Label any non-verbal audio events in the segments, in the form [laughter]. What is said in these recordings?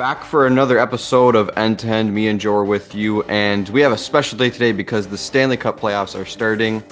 Back for another episode of End to End. Me and Joe are with you, and we have a special day today because the Stanley Cup playoffs are starting,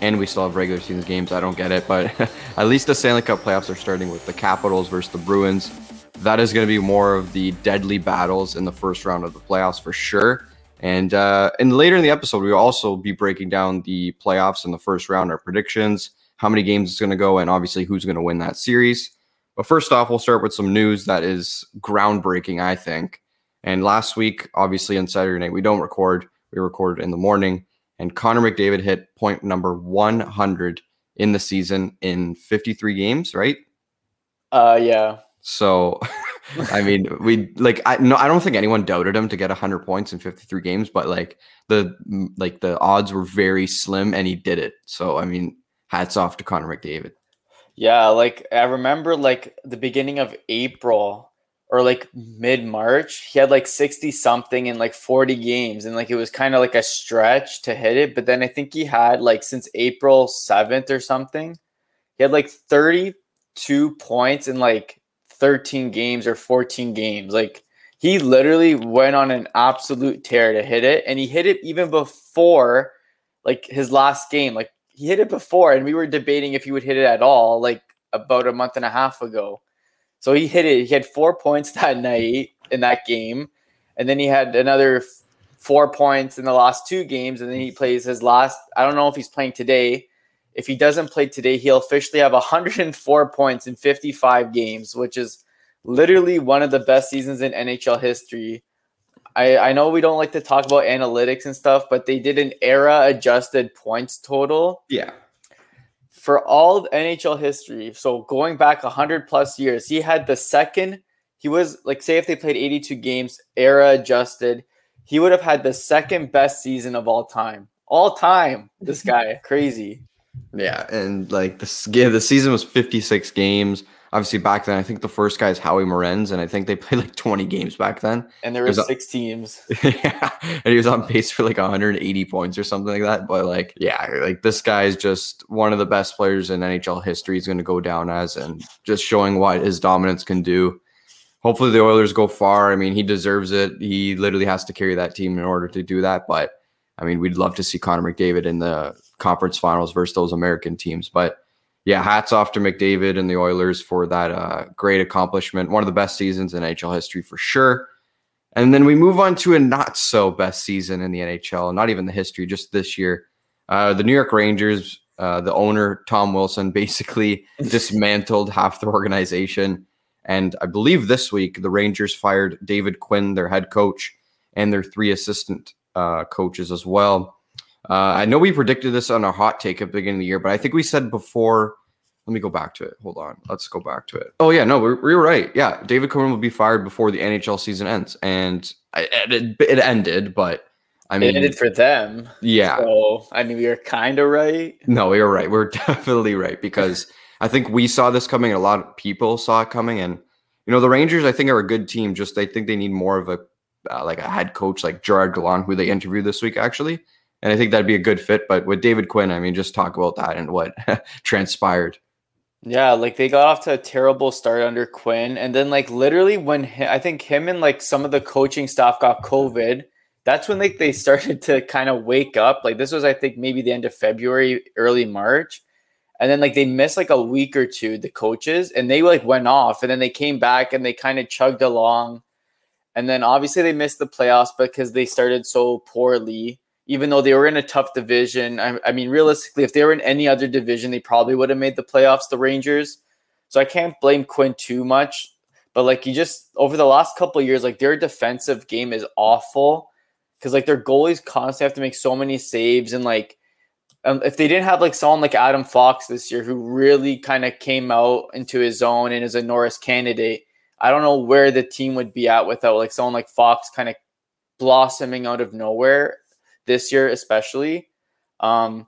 and we still have regular season games. I don't get it, but [laughs] at least the Stanley Cup playoffs are starting with the Capitals versus the Bruins. That is going to be more of the deadly battles in the first round of the playoffs for sure. And uh, and later in the episode, we'll also be breaking down the playoffs in the first round, our predictions, how many games it's going to go, and obviously who's going to win that series. But first off, we'll start with some news that is groundbreaking, I think. And last week, obviously on Saturday night, we don't record, we recorded in the morning. And Connor McDavid hit point number 100 in the season in 53 games, right? Uh, yeah. So, [laughs] I mean, we like I no, I don't think anyone doubted him to get 100 points in 53 games, but like the like the odds were very slim, and he did it. So, I mean, hats off to Connor McDavid. Yeah, like I remember like the beginning of April or like mid March, he had like 60 something in like 40 games. And like it was kind of like a stretch to hit it. But then I think he had like since April 7th or something, he had like 32 points in like 13 games or 14 games. Like he literally went on an absolute tear to hit it. And he hit it even before like his last game. Like he hit it before, and we were debating if he would hit it at all, like about a month and a half ago. So he hit it. He had four points [laughs] that night in that game, and then he had another four points in the last two games, and then he plays his last. I don't know if he's playing today. If he doesn't play today, he'll officially have 104 points in 55 games, which is literally one of the best seasons in NHL history. I, I know we don't like to talk about analytics and stuff, but they did an era adjusted points total. Yeah. For all NHL history, so going back 100 plus years, he had the second, he was like, say, if they played 82 games, era adjusted, he would have had the second best season of all time. All time. This [laughs] guy, crazy. Yeah. And like the, yeah, the season was 56 games obviously back then, I think the first guy is Howie Morenz, and I think they [laughs] played like 20 games back then. And there were six teams. [laughs] yeah, and he was on pace for like 180 points or something like that. But like, yeah, like this guy is just one of the best players in NHL history. He's going to go down as, and just showing what his dominance can do. Hopefully, the Oilers go far. I mean, he deserves it. He literally has to carry that team in order to do that. But I mean, we'd love to see Connor McDavid in the conference finals versus those American teams. But yeah, hats off to McDavid and the Oilers for that uh, great accomplishment. One of the best seasons in NHL history for sure. And then we move on to a not so best season in the NHL, not even the history, just this year. Uh, the New York Rangers, uh, the owner, Tom Wilson, [laughs] basically dismantled half the organization. And I believe this week, the Rangers fired David Quinn, their head coach, and their three assistant uh, coaches as well. Uh, I know we predicted this on a hot take at the beginning of the year, but I think we said before. Let me go back to it. Hold on. Let's go back to it. Oh yeah, no, we we were right. Yeah, David Quinn will be fired before the NHL season ends, and it, it ended. But I mean, it ended for them. Yeah. So I mean, we were kind of right. No, we were right. We we're definitely right because I think we saw this coming. a lot of people saw it coming, and you know, the Rangers. I think are a good team. Just I think they need more of a uh, like a head coach like Gerard Gallant, who they interviewed this week actually and I think that'd be a good fit. But with David Quinn, I mean, just talk about that and what [laughs] transpired. Yeah, like they got off to a terrible start under Quinn, and then like literally when he, I think him and like some of the coaching staff got COVID, that's when like they [laughs] started to kind of wake up. Like this was I think maybe the end of February, early March, and then like they missed like a week or two the coaches, and they like went off, and then they came back and they kind of chugged along, and then obviously they missed the playoffs because they started so poorly even though they were in a tough division. I, I, mean, realistically, if they were in any other division, they probably would have made the playoffs, the Rangers. So I can't blame Quinn too much. But like you just over the last couple years, like their defensive game is awful because like their goalies constantly have to make so many saves and like um, if they didn't have like someone like Adam Fox this year who really kind of came out into his own and is a Norris candidate, I don't know where the team would be at without like someone like Fox kind of blossoming out of nowhere this year, especially. Um,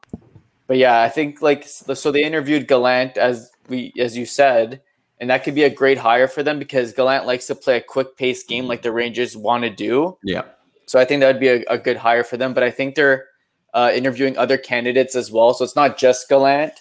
but yeah, I think like so they interviewed Gallant as we as you said, and that could be a great hire for them because Gallant likes to play a quick pace game like the Rangers want to do. Yeah. So I think that would be a, a good hire for them. But I think they're uh, interviewing other candidates as well. So it's not just Gallant,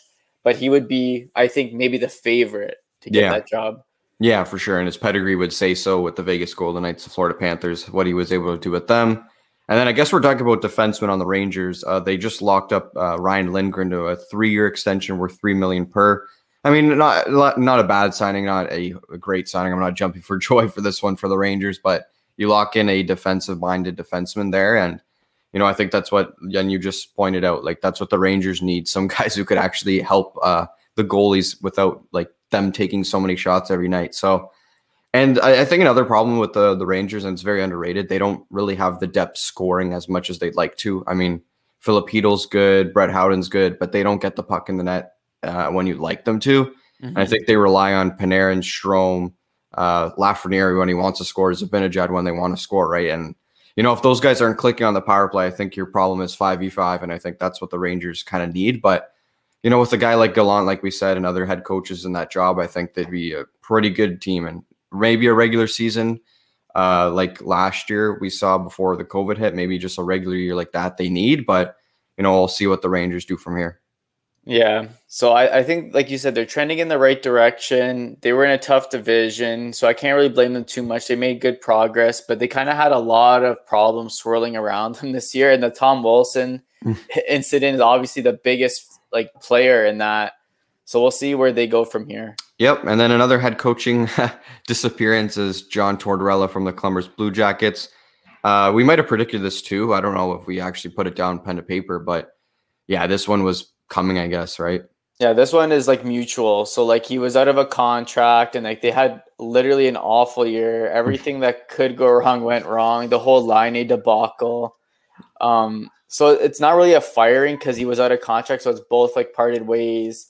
but he would be, I think, maybe the favorite to get yeah. that job. Yeah, for sure. And his pedigree would say so with the Vegas Golden Knights, the Florida Panthers, what he was able to do with them. And then I guess we're talking about defensemen on the Rangers. Uh, they just locked up uh, Ryan Lindgren to a three-year extension worth three million per. I mean, not not a bad signing, not a, great signing. I'm not jumping for [laughs] joy for this one for the Rangers, but you lock in a defensive-minded defenseman there, and you know I think that's what and you just pointed out. Like that's what the Rangers need: some [laughs] guys who could actually help uh, the goalies without like them taking so many shots every night. So and I, I, think another problem with the the Rangers, and it's very underrated, they don't really have the depth scoring as much as they'd like to. I mean, Filipino's good, Brett Howden's good, but they don't get the puck in the net uh, when you'd like them to. Mm-hmm. I think they rely on Panarin, Strome, uh, Lafreniere when he wants to score, Zibanejad when they want to score, right? And you know, if those guys aren't clicking on the power play, I think your problem is five v five, and I think that's what the Rangers kind of need. But you know, with a guy like Gallant, like we said, and other head coaches in that job, I think they'd be a pretty good team. And maybe a regular season uh, like last year we saw before the COVID hit, maybe just a regular year like that they need. But, you know, we'll see what the Rangers do from here. Yeah. So I, I think, like you said, they're trending in the right direction. They were in a tough division. So I can't really blame them too much. They made good progress, but they kind of had a lot of problems swirling around [laughs] them this year. And the Tom Wilson mm. [laughs] incident is obviously the biggest like player in that. So we'll see where they go from here. Yep. And then another head coaching [laughs] disappearance is John Tortorella from the Columbus Blue Jackets. Uh, we might have predicted this too. I don't know if we actually put it down pen to paper, but yeah, this one was coming, I guess, right? Yeah, this one is like mutual. So like he was out of a contract and like they had literally an awful year. Everything that could go wrong went wrong. The whole Laine debacle. Um, so it's not really a firing because he was out of contract. So it's both like parted ways.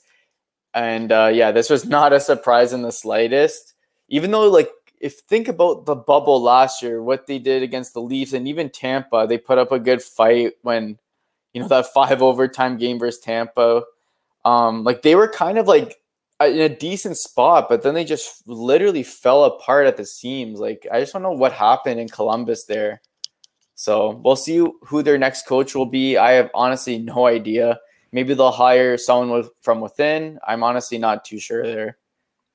And uh, yeah, this was [laughs] not a surprise in the slightest. Even though, like, if think about the bubble last year, what they did against the Leafs and even Tampa, they put up a good fight when, you know, that [laughs] five overtime game versus Tampa. Um, like they were kind of like in a decent spot, but then they just literally fell apart at the seams. Like I just don't know what happened in Columbus there. So we'll see who their next coach will be. I have honestly no idea. Maybe they'll hire someone with, from within. I'm honestly not too sure there.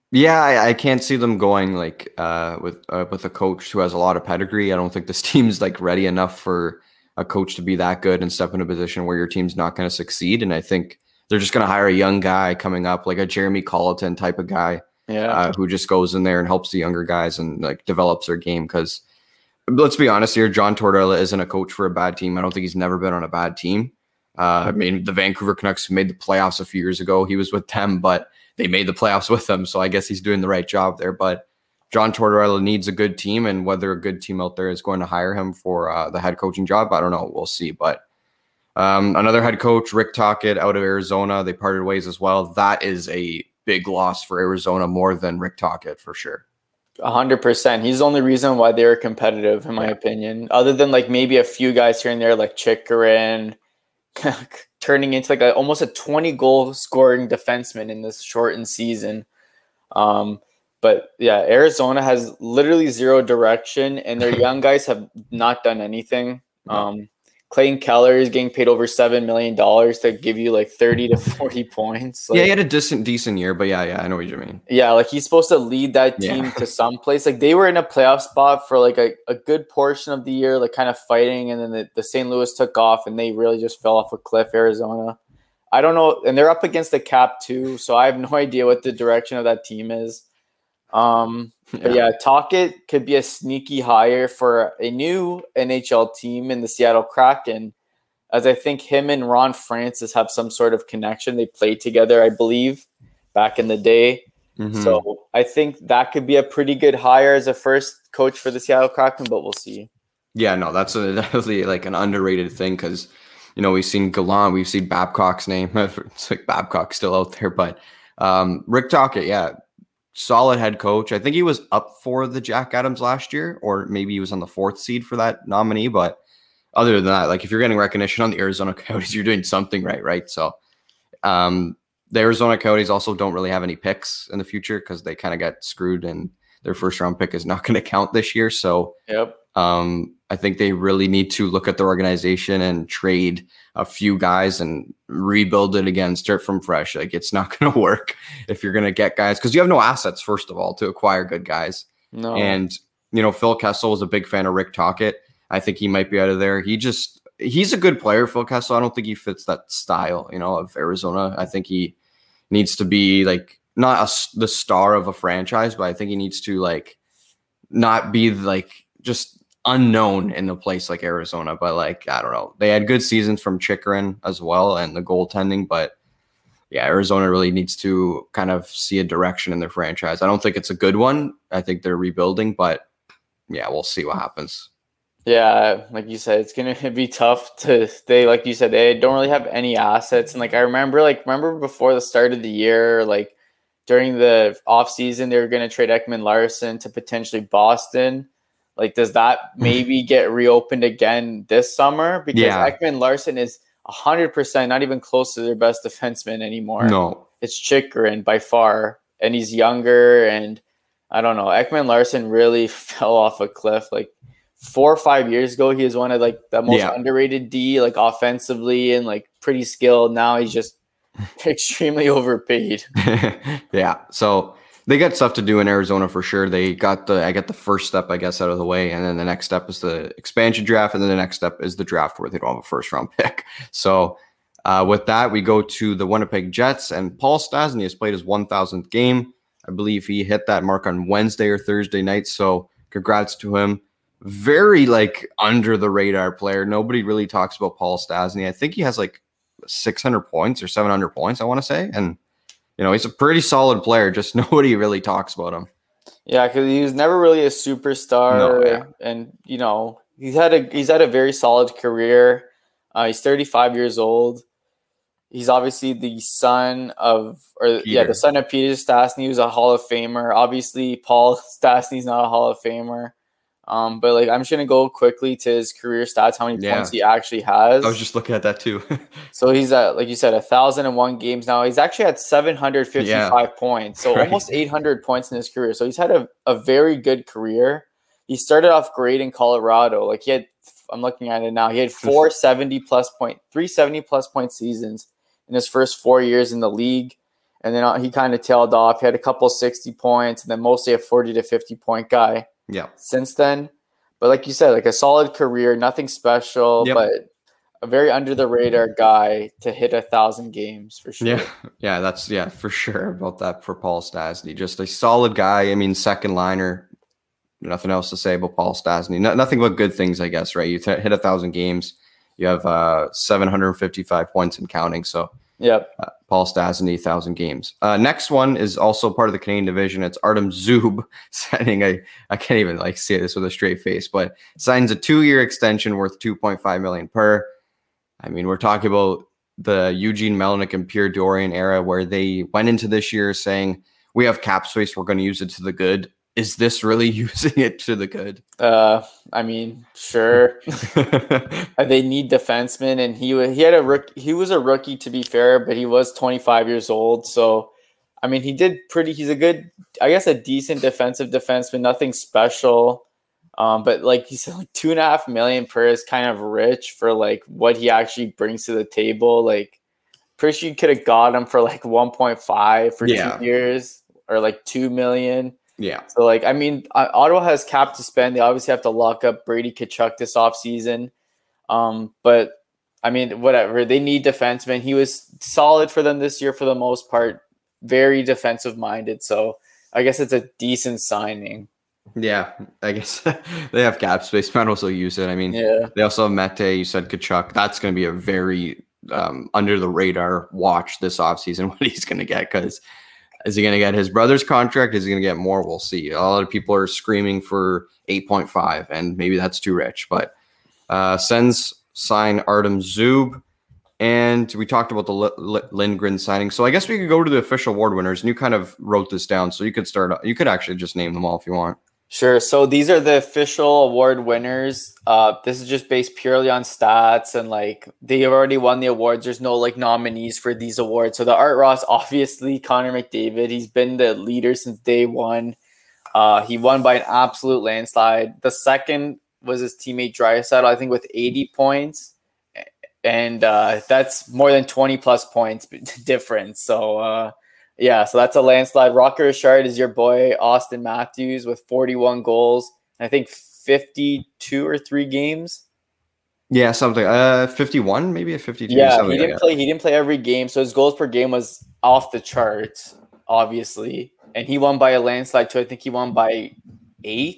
Yeah, I, I can't see them going like uh, with uh, with a coach who has a lot of pedigree. I don't think this [laughs] team's like ready enough for a coach to be that good and step in a position where your team's not going to succeed. And I think they're just going to hire a young guy coming up, like a Jeremy Colliton type of guy, yeah, uh, who just goes in there and helps the younger guys and like develops their game. Because let's be honest here, John Tortorella isn't a coach for a bad team. I don't think he's never been on a bad team. Uh, I mean, the Vancouver Canucks made the playoffs a few years ago. He was with them, but they made the playoffs with them. So I guess he's doing the right job there. But John Tortorella needs a good team, and whether a good team out there is going to hire him for uh, the head coaching job, I don't know. We'll see. But um, another head coach, Rick Tocchet, out of Arizona, they parted ways as well. That is a big loss for Arizona, more than Rick Tocchet for sure. A hundred percent. He's the only reason why they are competitive, in my yeah. opinion. Other than like maybe a few guys here and there, like Chychrun, [laughs] turning into like a, almost a 20 goal scoring defenseman in this shortened season. Um, but yeah, Arizona has literally zero direction, and their [laughs] young guys have not done anything. Um, Clayton Keller is getting paid over seven million dollars to give you like thirty to forty [laughs] points. Like, yeah, he had a decent decent year, but yeah, yeah, I know what you mean. Yeah, like he's supposed to lead that team yeah. to some place. Like they were in a playoff spot for like a, a good portion of the year, like kind of fighting, and then the, the St. Louis took off and they really just fell off a cliff, Arizona. I don't know, and they're up against the cap too, so I have no [laughs] idea what the direction of that team is. Um, but yeah, Tocchet could be a sneaky hire for a new NHL team in the Seattle Kraken, as I think him and Ron Francis have some sort of connection. They played together, I believe, back in the day. Mm-hmm. So I think that could be a pretty good hire as a first coach for the Seattle Kraken, but we'll see. Yeah, no, that's a, [laughs] definitely like an underrated thing because you know we've seen Gallant, we've seen Babcock's name. [laughs] it's like Babcock's still out there, but um, Rick Tocchet, yeah, solid head coach. I think he was up for the Jack Adams last year, or maybe he was on the fourth seed for that nominee. But other than that, like if you're getting recognition on the Arizona [laughs] Coyotes, you're doing something right, right? So um, the Arizona Coyotes also don't really have any picks in the future because they kind of got screwed and their first round pick is not going to count this year. So, yep. Um, I think they really need to look at the organization and trade a few guys and rebuild it again, start from fresh. Like it's not [laughs] going to work if you're going to get guys because you have no assets first of all to acquire good guys. No. And you know, Phil Kessel was a big fan of Rick Tocchet. I think he might be out of there. He just he's a good player, Phil Kessel. I don't think he fits that style, you know, of Arizona. I think he needs to be like not a, the star of a franchise, but I think he needs to like not be like just unknown in a place like Arizona. But like I don't know, they had good seasons from Chychrun as well and the goaltending, but yeah, Arizona really needs to kind of see a direction in their franchise. I don't think it's a good one. I think they're rebuilding, but yeah, we'll see what happens. Yeah, like you said, it's gonna [laughs] be tough to they like you said, they don't really have any assets. And like I remember like remember before the start of the year, like during the off season, they were gonna trade Ekman Larsson to potentially Boston. Like, does that mm. maybe get reopened again this summer? Because yeah. Ekman Larsson is hundred percent not even close to their best defenseman anymore. No. It's Chychrun by far. And he's younger and I don't know. Ekman Larsson really [laughs] fell off a cliff. Like four or five years ago, he was one of like the most yeah. underrated D, like offensively and like pretty skilled. Now he's just [laughs] extremely overpaid. [laughs] yeah. So they got stuff to do in Arizona for sure. They got the I got the first step, I guess, out of the way, and then the next step is the expansion draft, and then the next step is the draft where they don't have a first round pick. [laughs] So uh, with that, we go to the Winnipeg Jets, and Paul Stastny has played his 1,000th game. I believe he hit that mark on Wednesday or Thursday night. So congrats to him. Very like under the radar player. Nobody really talks about Paul Stastny. I think he has like 600 points or 700 points, I want to say. And, you know, he's a pretty solid player. Just [laughs] nobody really talks about him. Yeah, because he was never really a superstar. No, yeah. And, you know, he's had a he's had a very solid career. Uh, he's 35 years old he's obviously the son of, or Peter. yeah, the son of Peter Stastny, who's a Hall of Famer. Obviously, Paul [laughs] Stastny's not a Hall of Famer. Um, but like I'm just gonna go quickly to his career stats, how many yeah. points he actually has. I was just looking at that too. [laughs] so he's at like you said, a thousand and one games now. He's actually at 755 yeah. points, so [laughs] right. almost 800 points in his career. So he's had a, a very good career. He started off great in Colorado. Like he had, I'm looking at it now. He had 470 plus point, 370 plus point seasons in his first four years in the league. And then uh, he kind of tailed off. He had a couple 60 points and then mostly a 40 to 50 point guy. Yeah. Since then. But like you said, like a solid career, nothing special, yep. but a very under the radar guy to hit a thousand games for sure. Yeah, yeah, that's yeah for sure about that for Paul Stastny. Just a solid guy. I mean, second liner. Nothing else to say about Paul Stastny. No, nothing but good things, I guess. Right? You hit a thousand games. You have uh, 755 points and counting. So Yep. Uh, Paul Stastny, thousand games. Uh, next one is also part of the Canadian division. It's Artem Zub [laughs] signing a. I can't even like say this with a straight face, but signs a two-year extension worth 2.5 million per. I mean, we're talking about the Eugene Melnyk and Pierre Dorion era where they went into this year saying we have cap space, we're going to use it to the good is this really [laughs] using it to the good? Uh, I mean, sure. [laughs] they need defensemen, and he he had a rook, he was a rookie to be fair, but he was 25 years old. So, I mean, he did pretty. He's a good, I guess, a decent defensive defenseman. Nothing special. Um, but like he said, like two and a half million per is kind of rich for like what he actually brings to the table. Like, pretty sure you could have got him for like 1.5 for yeah. two years or like two million. Yeah. So like, I mean, Ottawa has cap to spend. They obviously have to lock up Brady Tkachuk this offseason. Um, but I mean, whatever. They need defensemen. He was solid for them this year for the most part. Very defensive minded. So I guess it's a decent signing. Yeah, I guess [laughs] they have cap space. Might also use it. I mean, yeah. They also have Mete. You said Tkachuk. That's going to be a very um, under the radar watch this offseason. [laughs] What he's going to get because is he going to get his brother's contract? Is he going to get more? We'll see. A lot of people are screaming for 8.5, and maybe that's too rich. But uh, Sens sign Artem Zub. And we talked about the L- L- Lindgren signing. So I guess we could go to the official award winners. And you kind of wrote this down. So you could start, you could actually just name them all if you want. Sure. So these are the official award winners. Uh, this is just based purely on stats and like they have already won the awards. There's no like nominees for these awards. So the Art Ross, obviously Connor McDavid. He's been the leader since day one. Uh, he won by an absolute landslide. The second was his teammate Draisaitl, I think, with 80 points, and uh, that's more than 20 plus points [laughs] difference. So uh, yeah, so that's a landslide. Rocket Richard is your boy Austin Matthews with 41 goals. I think 52 or three games. Yeah, something. Uh, 51, maybe a 52. Yeah, he didn't like play. He didn't play every game, so his goals per game was off the charts, obviously. And he won by a landslide too. I think he won by eight.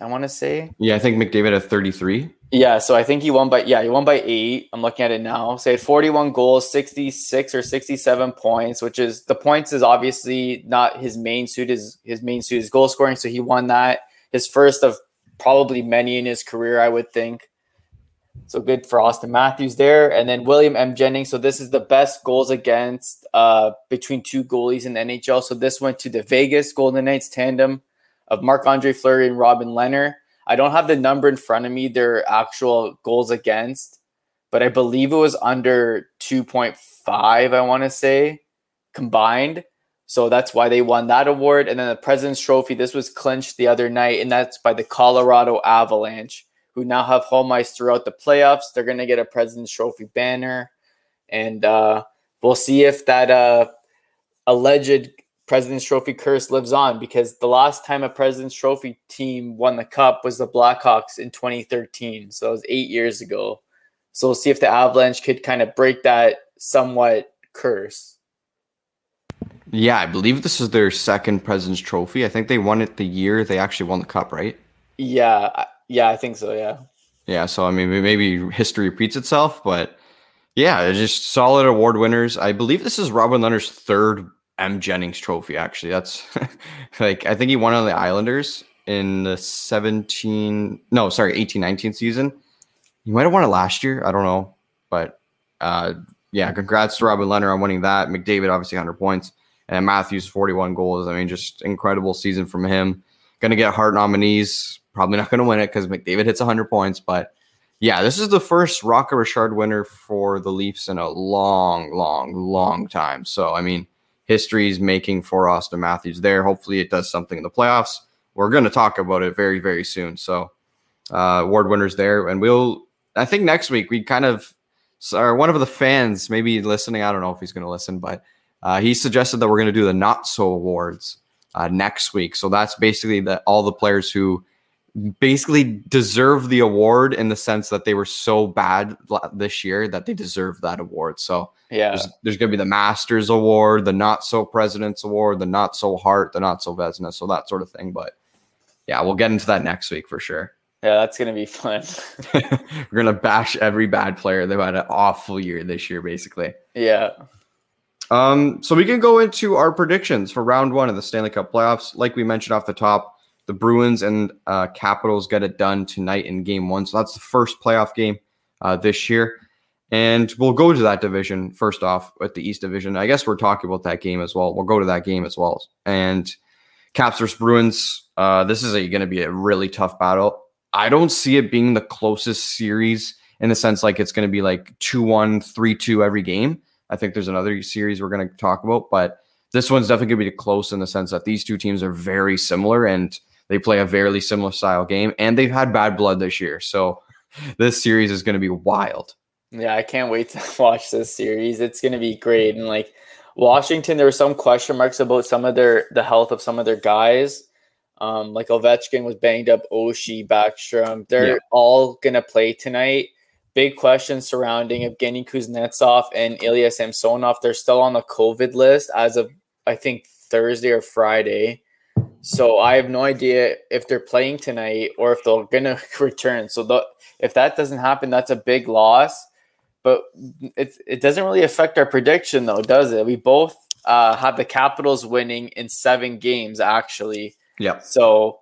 I want to say. Yeah, I think McDavid had 33. Yeah, so I think he won by yeah he won by eight. I'm looking at it now. So he had 41 goals, 66 or 67 points, which is the points is obviously not his main suit. His his main suit is goal scoring. So he won that his first of probably many in his career, I would think. So good for Austin Matthews there. And then William M. Jennings. So this is the best goals against uh, between two goalies in the NHL. So this went to the Vegas Golden Knights tandem of Marc Andre Fleury and Robin Lehner. I don't have the number in front of me, their actual goals against, but I believe it was under 2.5, I want to say, combined. So that's why they won that award. And then the President's Trophy, this was clinched the other night, and that's by the Colorado Avalanche, who now have home ice throughout the playoffs. They're going to get a President's Trophy banner. And uh, we'll see if that uh, alleged President's Trophy curse lives on because the last time a President's Trophy team won the cup was the Blackhawks in 2013. So it was eight years ago. So we'll see if the Avalanche could kind of break that somewhat curse. Yeah, I believe this is their second President's Trophy. I think they won it the year they actually won the cup, right? Yeah, yeah, I think so. Yeah. Yeah, so I mean, maybe history repeats itself, but yeah, just solid award winners. I believe this is Robin Lehner's third M Jennings Trophy. Actually, that's [laughs] like I think he won on the Islanders in the 17 no sorry 18 19 season. He might have won it last year. I don't know, but uh, yeah, congrats to Robin Lehner on winning that. McDavid obviously 100 points and Matthews 41 goals. I mean, just incredible season from him. Going to get Hart nominees. Probably not going to win it because McDavid hits 100 points, but yeah, this is the first Rocket Richard winner for the Leafs in a long, long, long time. So I mean history is making for Austin Matthews there. Hopefully, it does something in the playoffs. We're going to talk about it very, very soon. So, uh, award winners there, and we'll. I think next week we kind of, or one of the fans maybe listening. I don't know if he's going to listen, but uh, he suggested that we're going to do the not so awards uh, next week. So that's basically that all the players who basically deserve the award in the sense that they were so bad this year that they deserve that award. So yeah, there's, there's going to be the Masters Award, the Not So President's Award, the Not So Hart, the Not So Vezina, so that sort of thing. But yeah, we'll get into that next week for sure. Yeah, that's to be fun. [laughs] We're to bash every bad player. They've had an awful year this year, basically. Yeah. Um, so we can go into our predictions for round one of the Stanley Cup playoffs. Like we mentioned off the top, the Bruins and uh, Capitals get it done tonight in game one. So that's the first playoff game uh, this year. And we'll go to that division first off at the East Division. I guess we're talking about that game as well. We'll go to that game as well. And Caps versus Bruins, uh, this is going to be a really tough battle. I don't see it being the closest series in the sense like it's going to be like 2 1, 3 2 every game. I think there's another series we're going to talk about, but this one's definitely going to be close in the sense that these two teams are very similar. And they play a very similar style game, and they've had bad blood this year. So this series is going to be wild. Yeah, I can't wait to [laughs] watch this series. It's going to be great. And like Washington, there were some question marks about some of their the health of some of their guys. Um, like Ovechkin was banged up, Oshie, Backstrom. They're yeah. all going to play tonight. Big questions surrounding Evgeny Kuznetsov and Ilya Samsonov. They're still on the COVID list as of I think Thursday or Friday. So I have no idea if they're playing tonight or if they're gonna [laughs] return. So the, if that doesn't happen, that's a big loss. But it it doesn't really affect our prediction though, does it? We both uh, have the Capitals winning in seven games actually. Yeah. So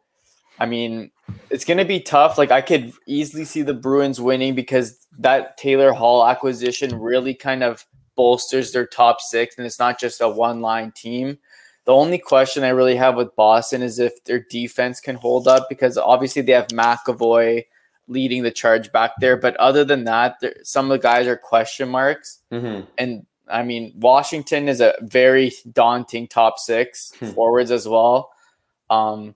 I mean, it's gonna be tough. Like I could easily see the Bruins winning because that Taylor Hall acquisition really kind of bolsters their top six, and it's not just a one line team. The only question I really have with Boston is if their defense can hold up because obviously they have McAvoy leading the charge back there. But other than that, some of the guys are question marks. Mm-hmm. And I mean, Washington is a very daunting top six hmm. forwards as well. Um,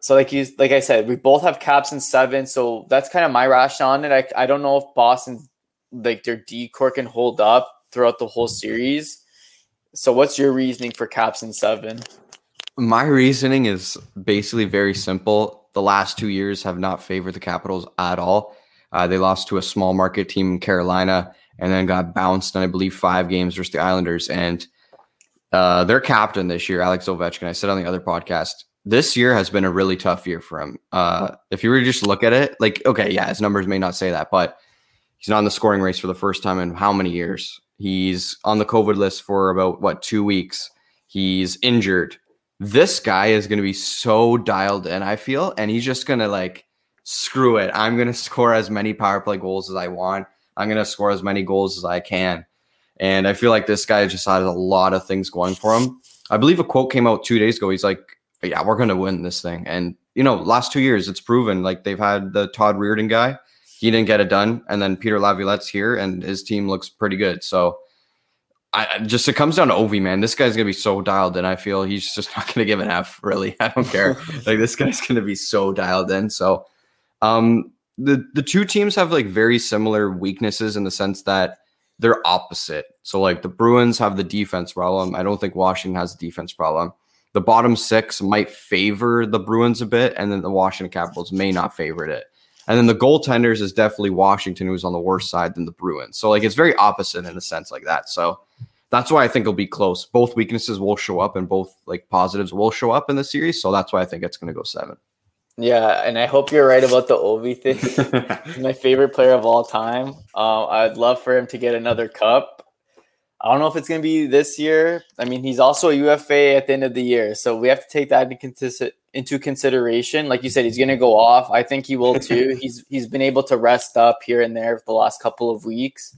so like you, like I said, we both have caps in seven. So that's kind of my rationale on it. I, I don't know if Boston, like their D core can hold up throughout the whole series. So what's your reasoning for caps in seven? My reasoning is basically very simple. The last two years have not favored the Capitals at all. Uh, they lost to a small market team in Carolina and then got bounced in, I believe, five games versus the Islanders. And uh, their captain this year, Alex Ovechkin, I said on the other podcast, this year has been a really tough year for him. Uh, if you were to just look at it, like, okay, yeah, his numbers may not say that, but he's not in the scoring race for the first time in how many years? He's on the COVID list for about, what, two weeks. He's injured this guy is going to be so dialed in, I feel, and he's just going to like, screw it. I'm going [laughs] to score as many power play goals as I want. I'm going to score as many goals as I can. And I feel like this guy just had a lot of things going for him. I believe a quote came out two days ago. He's like, yeah, we're going to win this thing. And, you know, last two years, it's proven like they've had the Todd Reirden guy. He didn't get it done. And then Peter Laviolette's here and his team looks pretty good. So, I just it comes down to Ovi, man. This guy's gonna be so dialed in. I feel he's just not gonna give an F. Really, [laughs] I don't care. [laughs] like this guy's gonna be so dialed in. So, um, the the two teams have like very similar weaknesses in the sense that they're opposite. So like the Bruins have the defense problem. I don't think Washington has a defense problem. The bottom six might favor the Bruins a bit, and then the Washington Capitals may not favor it. And then the goaltenders is definitely Washington, who's on the worse side than the Bruins. So like it's very opposite in a sense like that. So that's why I think it'll be close. Both weaknesses will show up and both like positives will show up in the series. So that's why I think it's going to go seven. Yeah, and I hope you're right about the Ovi [laughs] thing. my favorite player of all time. Uh, I'd love for him to get another cup. I don't know if it's going to be this year. I mean, he's also a UFA at the end of the year, so we have to take that into consideration. Like you said, he's going to go off. I think he will too. [laughs] he's he's been able to rest up here and there for the last couple of weeks,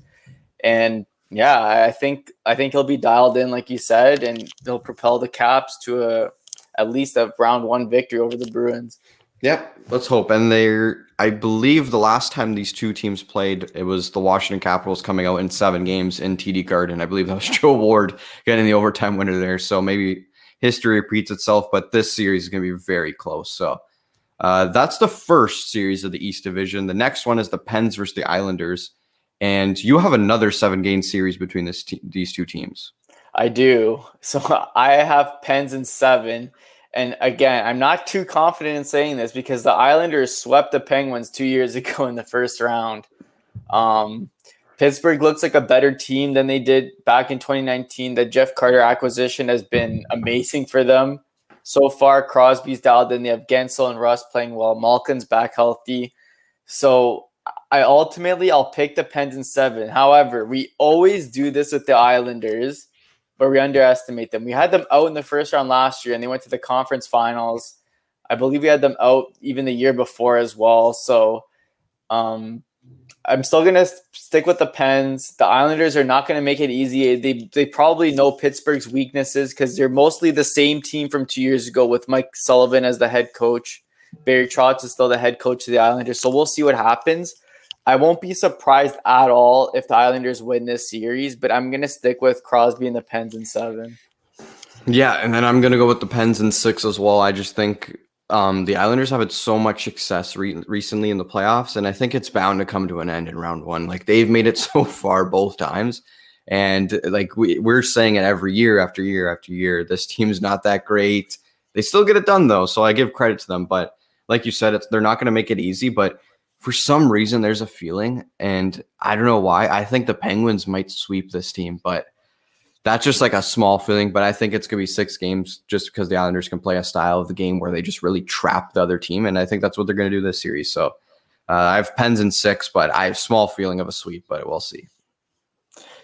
and yeah, I think I think he'll be dialed in, like you said, and he'll propel the Caps to a at least a round one victory over the Bruins. Yep, let's hope. And they're, I believe, the last time these two teams played, it was the Washington Capitals coming out in seven games in TD Garden. I believe that was [laughs] Joel Ward getting the overtime winner there. So maybe history repeats itself, but this series is going to be very close. So uh, that's the first series of the East Division. The next one is the Pens versus the Islanders and you have another seven game series between this te- these two teams. I do. So [laughs] I have Pens in seven. And again, I'm not too confident in saying this because the Islanders swept the Penguins two years [laughs] ago in the first round. Um, Pittsburgh looks like a better team than they did back in 2019. The Jeff Carter acquisition has been amazing for them. So far, Crosby's dialed in. They have Guentzel and Rust playing well. Malkin's back healthy. So I ultimately I'll pick the Pens in seven. However, we always do this with the Islanders, but we underestimate them. We had them out in the first round last year, and they went to the conference finals. I believe we had them out even the year before as well. So, um, I'm still gonna stick with the Pens. The Islanders are not gonna make it easy. They they probably know Pittsburgh's weaknesses because they're mostly the same team from two years ago with Mike Sullivan as the head coach. Barry Trotz is still the head coach of the Islanders, so we'll see what happens. I won't be surprised at all if the Islanders win this series, but I'm gonna stick with Crosby and the Pens in seven. Yeah, and then I'm gonna go with the Pens in six as well. I just think um, the Islanders have had so much success re- recently in the playoffs, and I think it's bound to come to an end in round one. Like they've made it [laughs] so far both times, and like we, we're saying it every year after year after year. This team's not that great. They still get it done though, so I give credit to them. But like you said, they're not going to make it easy, but for some reason there's a feeling and i don't know why i think the penguins might sweep this team but that's just like a small feeling but i think it's going to be six games just because the islanders can play a style of the game where they just really trap the other team and i think that's what they're going to do this series so uh, i have pens in six but i have a small feeling of a sweep but we'll see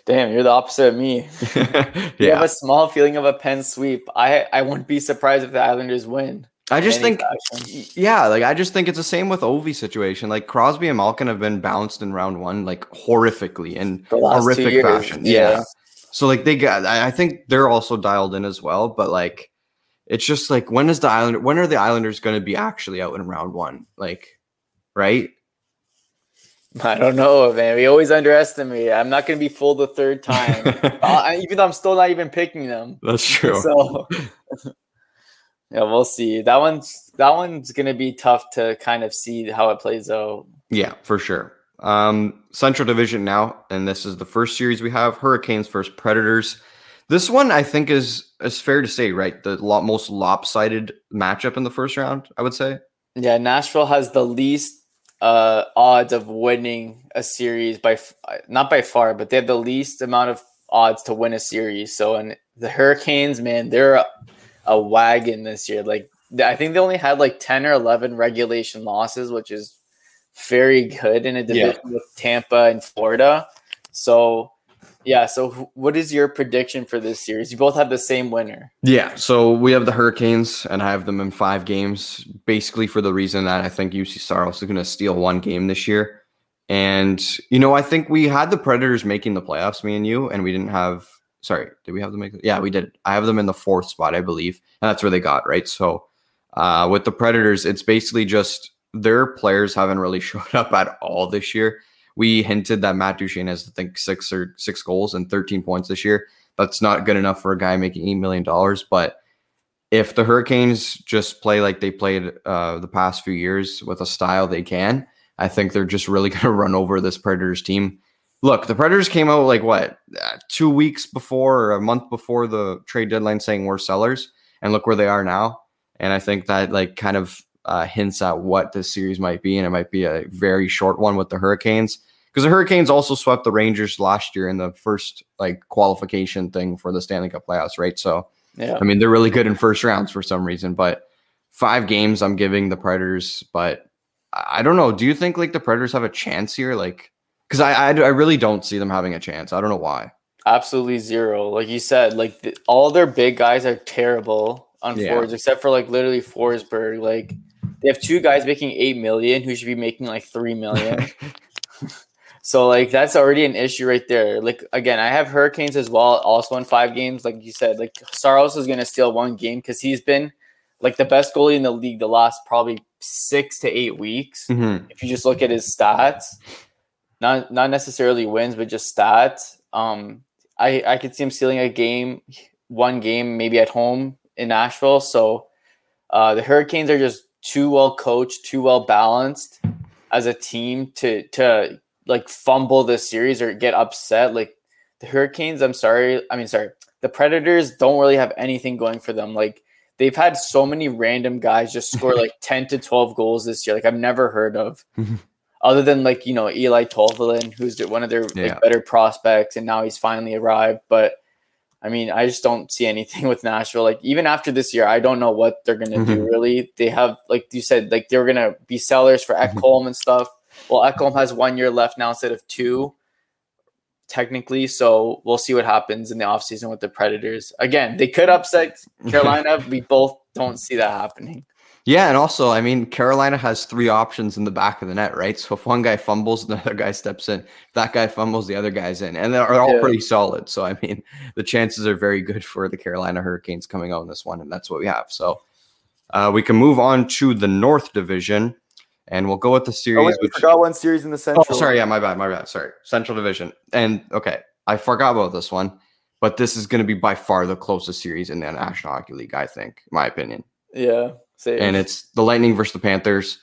Damn, you're the opposite of me. yeah. [laughs] You have a small feeling of a pen sweep. I I wouldn't be surprised if the Islanders win. I just think, fashion. yeah, like I just think it's the same with Ovi situation. Like Crosby and Malkin have been bounced in round one, like horrifically in horrific fashion. Yeah. yeah. So like they got, I think they're also dialed in as well. But like, it's just like when is the island? When are the Islanders going to be actually out in round one? Like, right? I don't know, man. We always underestimate. I'm not going to be fooled the third time, [laughs] uh, even though I'm still not even picking them. That's true. So. [laughs] Yeah, we'll see. That one's that one's gonna be tough to kind of see how it plays out. Yeah, for sure. Um, Central Division now, and this is the first series we have: Hurricanes versus Predators. This one, I think, is is fair to say, right? The lot most lopsided matchup in the first round, I would say. Yeah, Nashville has the least uh, odds of winning a series by not by far, but they have the least amount of odds to win a series. So, and the Hurricanes, man, they're a, a wagon this year. Like, I think they only had like 10 or 11 regulation losses, which is very good in a division yeah. with Tampa and Florida. So, yeah. So, what is your prediction for this series? You both have the same winner. Yeah. So we have the Hurricanes, and I have them in five games, basically for the reason that I think Juuse Saros is going to steal one game this year. And you know, I think we had the Predators making the playoffs, me and you, and we didn't have. Sorry, did we have them make? Yeah, we did. I have them in the fourth spot, I believe, and that's where they got right. So, uh, with the Predators, it's basically just their players haven't really [laughs] showed up at all this year we hinted that Matt Duchene has, I think, six or six goals and 13 points this year. That's not good enough for a guy making $8 million. But if the Hurricanes just play like they played uh, the past few years with a style they can, I think they're just really [laughs] going to run over this Predators team. Look, the Predators came out like what, uh, two weeks before or a month before the trade deadline saying we're sellers. And look where they are now. And I think that like kind of uh, hints at what this series might be, and it might be a very short one with the Hurricanes because the Hurricanes also swept the Rangers last year in the first like qualification thing for the Stanley Cup playoffs, right? So, yeah, I mean they're really good in first rounds for some reason, but five games I'm giving the Predators, but I don't know. Do you think like the Predators have a chance here? Like, because I, I, I really don't see them having a chance. I don't know why. Absolutely zero. Like you said, like the, all their big guys are terrible on yeah. forwards, except for like literally Forsberg. Like they have two guys making eight million who should be making like three million. [laughs] so like that's already an issue right there. Like again, I have Hurricanes as well, also in five games. Like you said, like Saros is gonna steal one game because he's been like the best goalie in the league the last probably six to eight weeks. Mm-hmm. If you just look at his stats, not not necessarily wins, but just stats. Um, I I could see him stealing a game, one game maybe at home in Nashville. So uh, the Hurricanes are just too well coached, too well balanced as a team to to like fumble the series or get upset. Like the Hurricanes, I'm sorry, I mean sorry, the Predators don't really have anything going for them. Like they've had so many random guys just score like [laughs] 10 to 12 goals this year. Like I've never heard of. Mm-hmm. Other than like, you know, Eli Tolvanen, who's one of their yeah. like, better prospects, and now he's finally arrived. But I mean, I just don't see anything [laughs] with Nashville. Like even after this year, I don't know what they're gonna mm-hmm. do. Really, they have like you said, like they're gonna be sellers for mm-hmm. Ekholm and stuff. Well, Ekholm has one year left now instead of two, technically. So we'll see what happens in the offseason with the Predators. Again, they could upset [laughs] Carolina. we both don't see that happening. Yeah, and also, I mean, Carolina has three options in the back of the net, right? So if one guy fumbles, [laughs] another guy steps in. If that guy fumbles, the other guy's in, and they're all yeah. pretty solid. So I mean, [laughs] the chances are very good for the Carolina Hurricanes coming out in this one, and that's what we have. So uh, we can move on to the North Division, and we'll go with the series. Oh, wait, we which, forgot one series in the Central. Oh, sorry, yeah, my bad, my bad. Sorry, Central Division, and okay, I forgot about this one, but this is going to be by far the closest series in the National Hockey League, I think, in my opinion. Yeah. Save. and it's the Lightning versus the Panthers.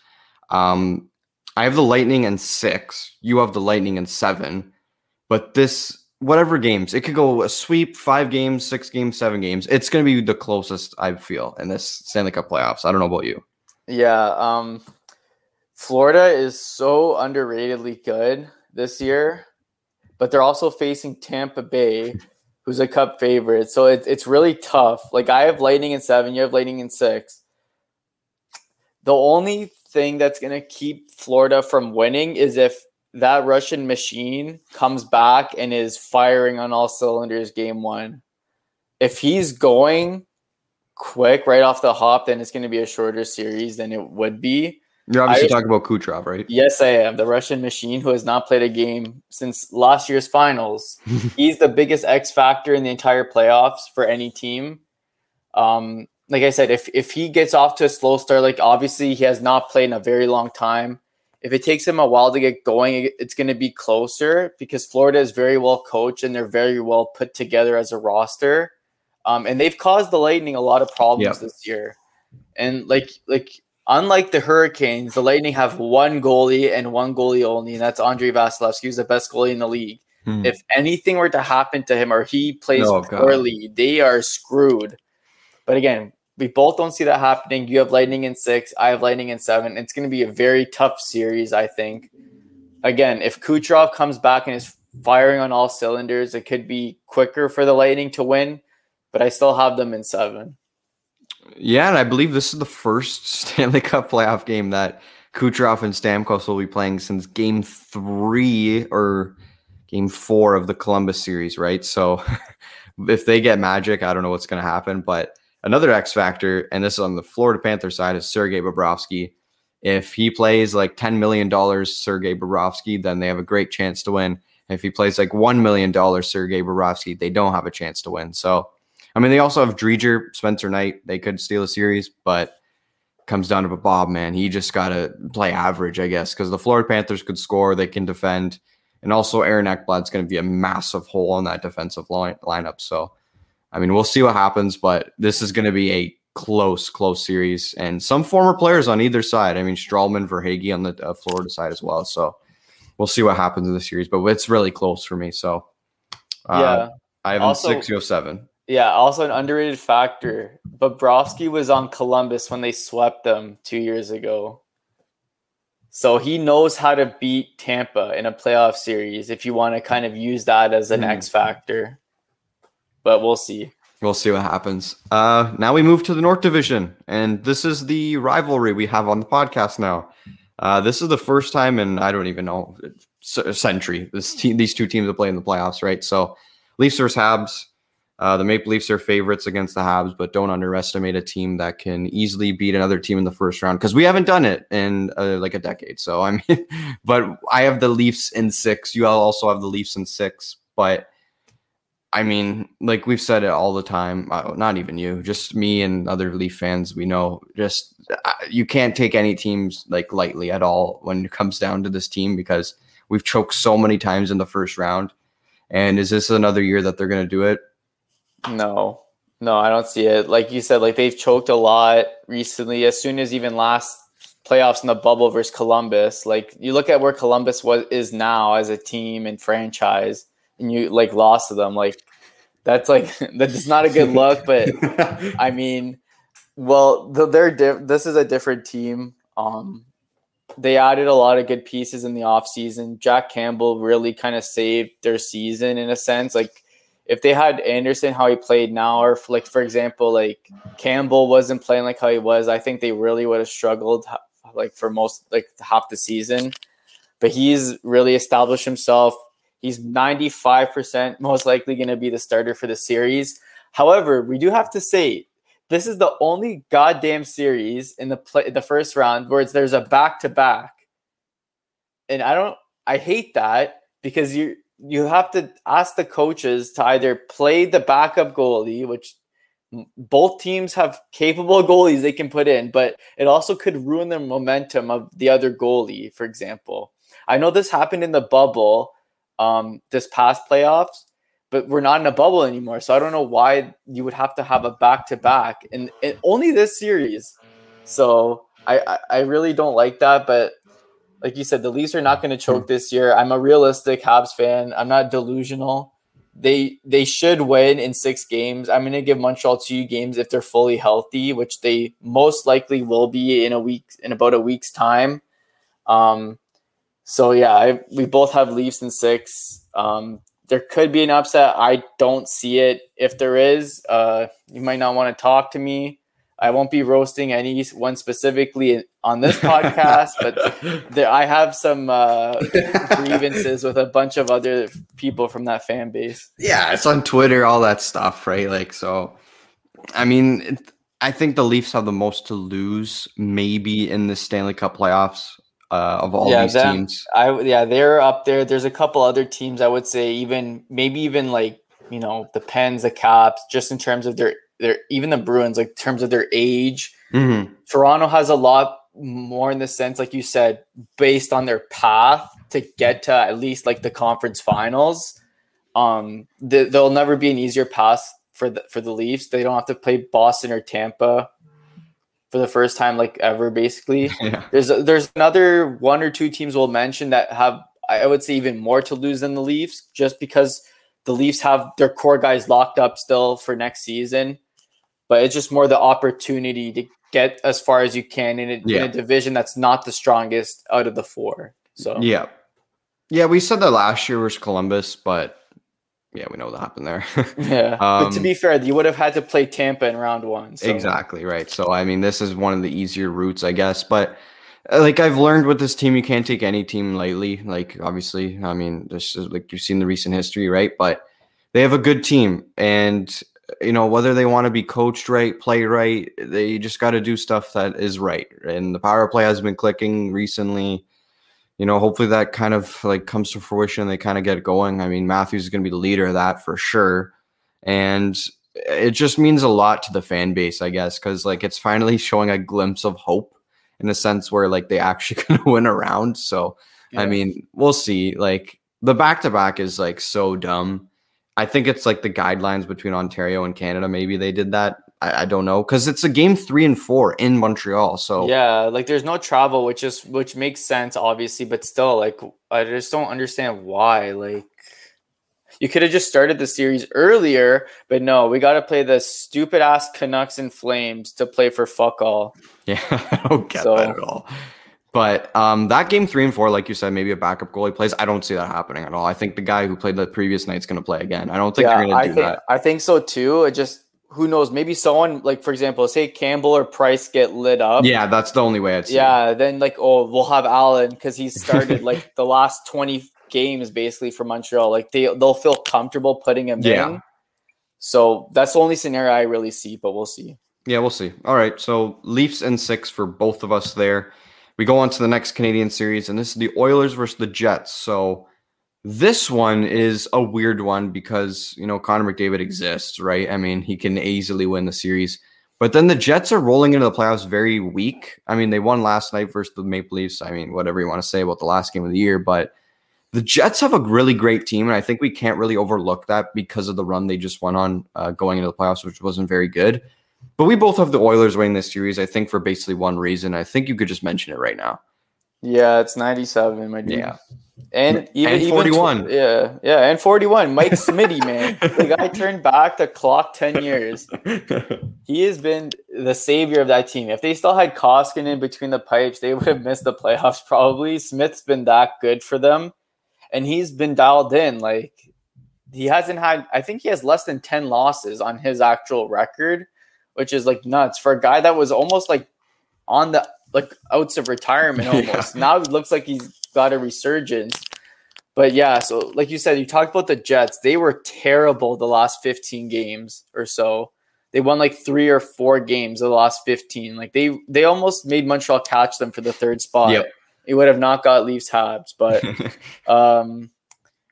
Um, I have the Lightning and six. You have the Lightning and seven. But this, whatever games, it could go a sweep, five games, six games, seven games. It's going to be the closest I feel in this Stanley Cup playoffs. I don't know about you. Yeah. Um, Florida is so underratedly good this year, but they're also facing Tampa Bay, who's a cup favorite. So it, it's really tough. Like I have Lightning in seven, you have Lightning in six. The only thing that's going to keep Florida from winning is if that Russian machine comes back and is firing on all cylinders game one. If he's going quick right off the hop, then it's going to be a shorter series than it would be. You're obviously I, talking about Kucherov, right? Yes, I am. The Russian machine who has not played a game since last year's finals. [laughs] He's the biggest X factor in the entire playoffs for any team. Um, like I said, if if he gets off to a slow start, like obviously he has not played in a very long time. If it takes him a while to get going, it's going to be closer because Florida is very well coached and they're very well put together as a roster. Um, and they've caused the Lightning a lot of problems yep. this year. And like like unlike the Hurricanes, the Lightning have one goalie and one goalie only, and that's Andrei Vasilevskiy, who's the best goalie in the league. Hmm. If anything were to happen to him or he plays oh, poorly, God. they are screwed. But again, we both don't see that happening. You have Lightning in six, I have Lightning in seven. It's going to be a very tough series, I think. Again, if Kucherov comes back and is firing on all cylinders, it could be quicker for the Lightning to win, but I still have them in seven. Yeah, and I believe this is the first [laughs] Stanley Cup playoff game that Kucherov and Stamkos will be playing since game three or game four of the Columbus series, right? So [laughs] if they get magic, I don't know what's going to happen, but Another X factor, and this is on the Florida Panther side, is Sergei Bobrovsky. If he plays like $10 million Sergei Bobrovsky, then they have a great chance to win. If he plays like $1 million Sergei Bobrovsky, they don't have a chance to win. So, I mean, they also have Driedger, Spencer Knight. They could steal a series, but comes down to Bob, man. He just got to play average, I guess, because the Florida Panthers could score, they can defend. And also, Aaron Ekblad's going to be a massive hole on that defensive line, lineup. So, I mean, we'll see what happens, but this is going to be a close, close series, and some former players on either side. I mean, Stralman, Verhaeghe on the uh, Florida side as well. So we'll see what happens in the series, but it's really close for me. So uh, yeah, I have also, six, you have seven. Yeah, also an underrated factor. Bobrovsky was on Columbus when they swept them two years ago. So he knows how to beat Tampa in a playoff series if you want to kind of use that as an mm. X factor but we'll see. We'll see what happens. Uh, now we move to the North Division, and this is the rivalry we have on the podcast now. Uh, this is the first time in I don't even know a century this team, these two teams have played in the playoffs, right? So Leafs versus Habs. Uh, the Maple Leafs are favorites against the Habs, but don't underestimate a team that can easily beat another team in the first round because we haven't done it in uh, like a decade. So I mean, [laughs] but I have the Leafs in six. You all also have the Leafs in six, but I mean, like we've said it all the time. Uh, not even you, just me and other Leaf fans. We know just uh, you can't take any teams like lightly at all when it comes down to this team because we've choked so many times in the first round. And is this another year that they're going to do it? No, no, I don't see it. Like you said, like they've choked a lot recently. As soon as even last playoffs in the bubble versus Columbus, like you look at where Columbus was is now as a team and franchise and you like lost to them, like that's like [laughs] that's not a good look. But [laughs] I mean, well, they're diff- this is a different team. Um, they added a lot of good pieces in the offseason. Jack Campbell really kind of saved their season in a sense. Like if they had Anderson how he played now, or if, like for example, like Campbell wasn't playing like how he was, I think they really would have struggled like for most like half the season. But he's really established himself. He's 95% most likely going to be the starter for the series. However, we do have to say this is the only goddamn series in the play, the first round where there's a back to back. And I don't I hate that because you you have to ask the coaches to either play the backup goalie, which both teams have capable goalies they can put in, but it also could ruin the momentum of the other goalie, for example. I know this happened in the bubble um, this past playoffs, but we're not in a bubble anymore. So I don't know why you would have to have a back to back and only this series. So I, I, I really don't like that. But like you said, the Leafs are not going to choke this year. I'm a realistic Habs fan. I'm not delusional. They they should win in six games. I'm going to give Montreal two games if they're fully healthy, which they most likely will be in a week in about a week's time. Um, so yeah, I, we both have Leafs in six. Um, there could be an upset. I don't see it. If there is, uh, you might not want to talk to me. I won't be roasting anyone specifically on this [laughs] podcast, but there, I have some uh, [laughs] grievances with a bunch of other people from that fan base. Yeah, it's on Twitter, all that stuff, right? Like, so, I mean, it, I think the Leafs have the most to lose, maybe in the Stanley Cup playoffs uh, of all yeah, these them, teams. I yeah, they're up there. There's a couple other teams I would say even maybe even like you know the Pens, the Caps, just in terms of their their even the Bruins, like terms of their age. Mm-hmm. Toronto has a lot more in the sense, like you said, based on their path to get to at least like the conference finals. Um, there'll never be an easier path for the for the Leafs. They don't have to play Boston or Tampa for the first time like ever basically. [laughs] Yeah. There's there's another one or two teams we'll mention that have I would say even more to lose than the Leafs just because the Leafs have their core guys locked up still for next season. But it's just more the opportunity to get as far as you can in a, Yeah. in a division that's not the strongest out of the four. So Yeah. Yeah, we said that last year was Columbus, but yeah, we know what happened there. [laughs] yeah. but to Um, be fair, you would have had to play Tampa in round one. So. Exactly right. So I mean, this is one of the easier routes, I guess. But uh, like I've learned with this team, you can't take any team lightly. Like obviously, I mean, this is like you've seen the recent history, right? But they have a good team, and you know whether they want to be coached right, play right, they just got to do stuff that is right. And the power play has been clicking recently. You know, hopefully that kind of like comes to fruition. They kind of get going. I mean, Matthews is going to be the leader of that for sure, and it just means a lot to the fan base, I guess, because like it's finally [laughs] showing a glimpse of hope in a sense where like they actually [laughs] gonna win a round. So I mean, we'll see. Like the back to back is like so dumb. I think it's like the guidelines between Ontario and Canada. Maybe they did that. I, I don't know because it's a game three and four in Montreal. So Yeah, like there's no travel, which is which makes sense, obviously, but still, like I just don't understand why. Like you could have just started the series earlier, but no, we got to play the stupid ass Canucks and Flames to play for fuck all. Yeah, [laughs] I don't get So- that at all. But um, that game three and four, like you said, maybe a backup goalie plays. I don't see that happening at all. I think the guy who played the previous night's going to play again. I don't think yeah, they're going to do think that. I think so too. It just who knows? Maybe someone like, for example, say Campbell or Price get lit up. Yeah, that's the only way I'd it. Yeah, then like oh, we'll have Allen because he started like [laughs] the last twenty games basically for Montreal. Like they they'll feel comfortable putting him Yeah. in. So that's the only scenario I really see, but we'll see. Yeah, we'll see. All right, so Leafs and six for both of us there. We go on to the next Canadian series, and this is the Oilers versus the Jets. So this one is a weird one because you know Connor McDavid exists, right? I mean, he can easily win the series. But then the Jets are rolling into the playoffs very weak. I mean, they won last night versus the Maple Leafs. I mean, whatever you want to say about the last game of the year, but the Jets have a really great team, and I think we can't really overlook that because of the run they just went on uh, going into the playoffs, which wasn't very good. But we both have the Oilers winning this series, I think, for basically one reason. I think you could just mention it right now. Yeah, it's ninety-seven, my dude. Yeah. And even And even tw- 41. yeah, yeah, and forty-one. Mike Smitty, man, [laughs] the guy turned back the clock ten years. He has been the savior of that team. If they still had Koskinen in between the pipes, they would have missed the playoffs probably. Smith's been that good for them, and he's been dialed in. Like he hasn't had. I think he has less than ten losses on his actual record, which is like nuts for a guy that was almost like on the like outs of retirement [laughs] Yeah. almost. Now it looks like he's got a resurgence. But yeah, so like you said, you talked about the Jets. They were terrible the last 15 games or so. They won like three or four games of the last 15. Like they they almost made Montreal catch them for the third spot. Yep. It would have not got Leafs Habs, but [laughs] um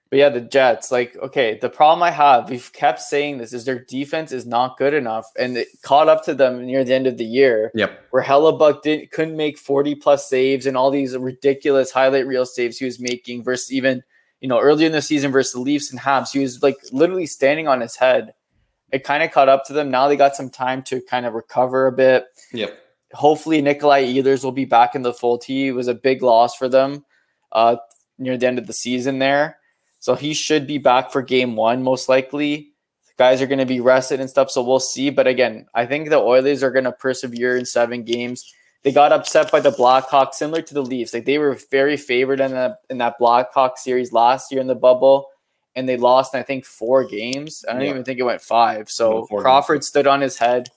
but yeah, the Jets, like, okay, the problem I have, we've kept saying this, is their defense is not good enough. And it caught up to them near the end of the year yep. where Hellebuyck didn't couldn't make 40 plus saves and all these ridiculous highlight reel saves he was making versus even, you know, earlier in the season versus the Leafs and Habs. He was like literally standing on his head. It kind of caught up to them. Now they got some time to kind of recover a bit Yep. hopefully Nikolai Ehlers will be back in the full tee. It was a big loss for them uh, near the end of the season there. So he should be back for game one, most likely. The guys are going to be rested and stuff, so we'll see. But again, I think the Oilers are going to persevere in seven games. They got upset by the Blackhawks, similar to the Leafs. Like they were very favored in that in that Blackhawk series last year in the bubble, and they lost, I think, four games. I don't Yeah. even think it went five. So No, Crawford stood on his head,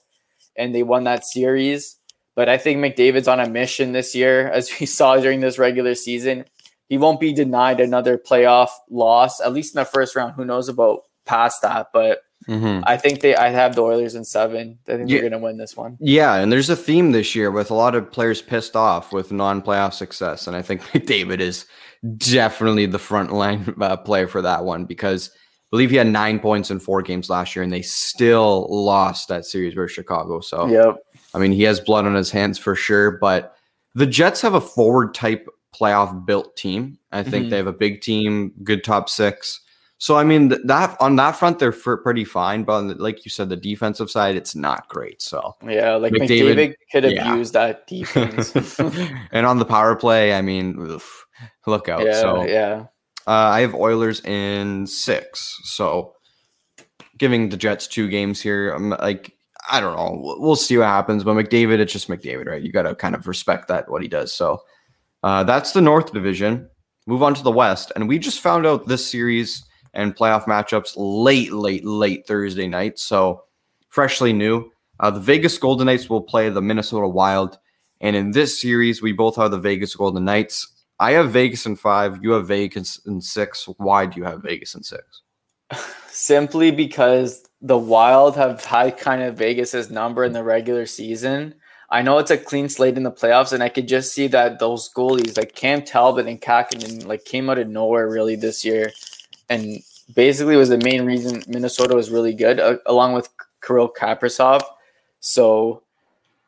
and they won that series. But I think McDavid's on a mission this year, as we [laughs] saw during this regular season. He won't be denied another playoff loss, at least in the first round. Who knows about past that? But Mhm. I think they I have the Oilers in seven. I think Yeah. they're gonna win this one. Yeah, and there's a theme this year with a lot of players pissed off with non-playoff success, and I think [laughs] McDavid is definitely the front line uh, player for that one because I believe he had nine points in four games last year, and they still lost that series versus Chicago. So Yep. I mean, he has blood on his hands for sure, but the Jets have a forward type playoff built team. I think Mhm. they have a big team, good top six. So I mean th- that on that front they're pretty fine, but the, like you said, the defensive side it's not great. So yeah, like McDavid, McDavid could have yeah. used that defense. [laughs] and on the power play, I mean, oof, look out. Yeah, so yeah, uh, I have Oilers in six. So giving the Jets two games here, I'm like. I don't know. We'll see what happens. But McDavid, it's just McDavid, right? You got to kind of respect that what he does. So uh, that's the North Division. Move on to the West, and we just found out this series and playoff matchups late, late, late Thursday night. So freshly new. Uh, the Vegas Golden Knights will play the Minnesota Wild. And in this series, we both have the Vegas Golden Knights. I have Vegas in five. You have Vegas in six. Why do you have Vegas in six? [laughs] Simply because the Wild have had kind of Vegas's number in the regular season. I know it's a clean slate in the playoffs, and I could just see that those goalies like Cam Talbot and Kahkonen like came out of nowhere really this year and basically was the main reason Minnesota was really good, uh, along with Kirill Kaprizov. So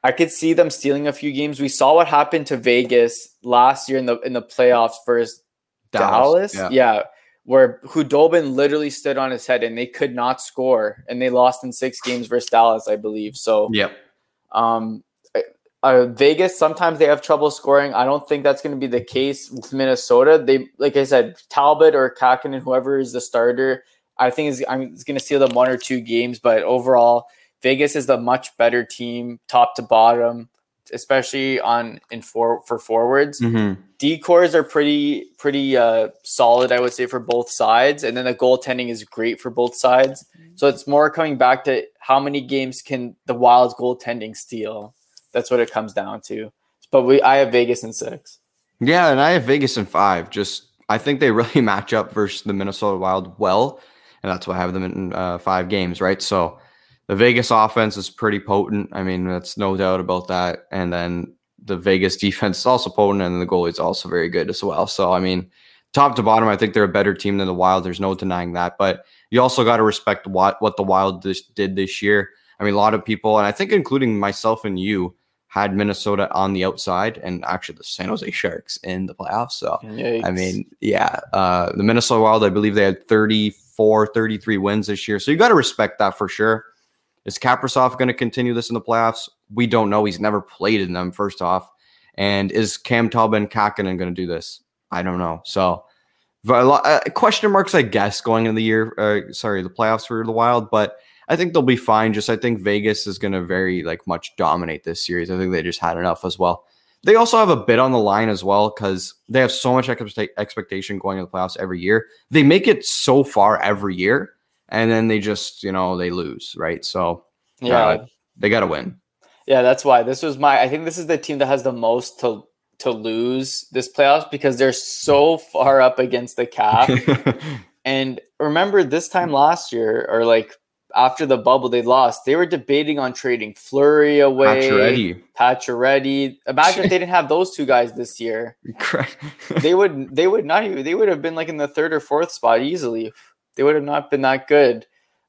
I could see them stealing a few games. We saw what happened to Vegas last year in the in the playoffs versus Dallas. Dallas. Yeah. yeah. Where Khudobin literally stood on his head and they could not score and they lost in six games versus Dallas, I believe. So yep. Um, uh, Vegas sometimes they have trouble scoring. I don't think that's going to be the case with Minnesota. They, like I said, Talbot or Kahkonen, whoever is the starter, I think is I'm going to steal them one or two games. But overall, Vegas is the much better team, top to bottom, especially on in for for forwards. Mm-hmm. D-corps are pretty pretty uh, solid, I would say, for both sides, and then the goaltending is great for both sides. So it's more coming back to how many games can the Wild's goaltending steal. That's what it comes down to. But we, I have Vegas in six. Yeah, and I have Vegas in five. Just I think they [laughs] really match up versus the Minnesota Wild well, and that's why I have them in uh, five games, right? So the Vegas offense is pretty potent. I mean, that's no doubt about that. And then the Vegas [laughs] defense is also potent, and the goalie is also very good as well. So I mean, top to bottom, I think they're a better team than the Wild. There's no denying that. But you also got to respect what what the Wild this, did this year. I mean, a lot of people, and I think including myself and you, had Minnesota on the outside and actually the San Jose Sharks in the playoffs. So, Yikes. I mean, yeah, uh, the Minnesota Wild, I believe they had 34, 33 wins this year. So you got to respect that for sure. Is Kaprizov going to continue this in the playoffs? We don't know. He's never played in them, first off. And is Cam Talbot and Kahkonen going to do this? I don't know. So, uh, question marks, I guess, going into the year. Uh, sorry, the playoffs for the Wild, but I think they'll be fine. Just I think Vegas is going to very like much dominate this series. I think they just had enough as well. They also have a bit on the line as well because they have so much expectation going in the playoffs every year. They make it so far every year, and then they just you know they lose, right? So yeah, uh, they got to win. Yeah, that's why this was my. I think this is the team that has the most to to lose this playoffs because they're so far up against the cap. [laughs] and remember this time last year, or like after the bubble they lost, they were debating on trading Fleury away, Pacioretty. Pacioretty. Imagine if they didn't have those two guys this year. they would they would not even they would have been like in the third or fourth spot easily. They would have not been that good.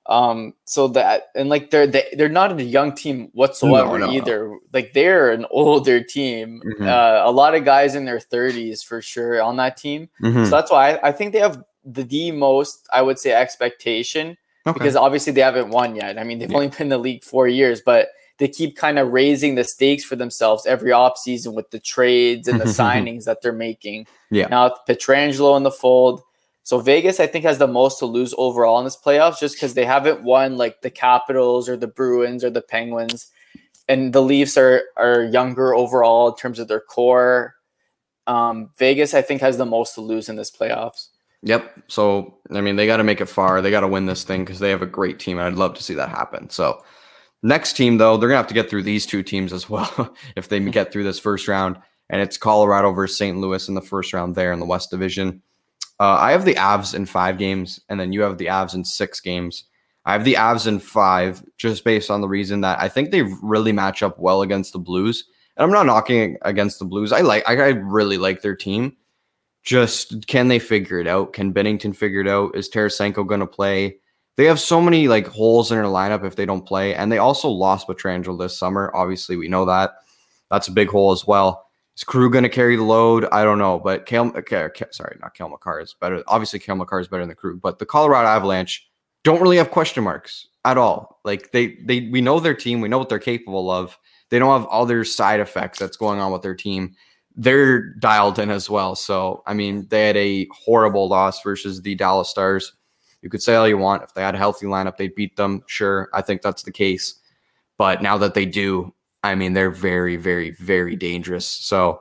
Um, so that and like they're they, they're not a young team whatsoever no, no. either. Like they're an older team. Mm-hmm. Uh, a lot of guys in their 30s for sure on that team. Mm-hmm. So that's why I, I think they have the, the most I would say expectation okay. because obviously they haven't won yet. I mean, they've yeah. only been in the league four years, but they keep kind of raising the stakes for themselves every offseason with the trades and the [laughs] signings that they're making. Yeah. Now Pietrangelo in the fold. So Vegas, I think, has the most to lose overall in this playoffs just because they haven't won like the Capitals or the Bruins or the Penguins. And the Leafs are are younger overall in terms of their core. Um, Vegas, I think, has the most to lose in this playoffs. Yep. So I mean, they got to make it far. They got to win this thing because they have a great team, and I'd love to see that happen. So next team, though, they're gonna have to get through these two teams as well [laughs] if they get through this first round. And it's Colorado versus St. Louis in the first round there in the West Division. Uh, I have the Avs in five games, and then you have the Avs in six games. I have the Avs in five, just based on the reason that I think they really match up well against the Blues. And I'm not knocking against the Blues. I like, I, I really like their team just can they figure it out? Can Binnington figure it out? Is Tarasenko going to play? They have so many like holes in their lineup if they don't play, and they also lost Pietrangelo this summer. Obviously, we know that. That's a big hole as well. Is Krug going to carry the load? I don't know, but Cale, uh, okay, sorry, not Cale Makar is better. Obviously, Cale Makar is better than the Krug, but the Colorado Avalanche don't really have question marks at all. Like they, they, we know their team, we know what they're capable of. They don't have other side effects that's going on with their team. They're dialed in as well. So, I mean, they had a horrible loss versus the Dallas Stars. You could say all you want. If they had a healthy lineup, they'd beat them. Sure, I think that's the case. But now that they do, I mean, they're very, very, very dangerous. So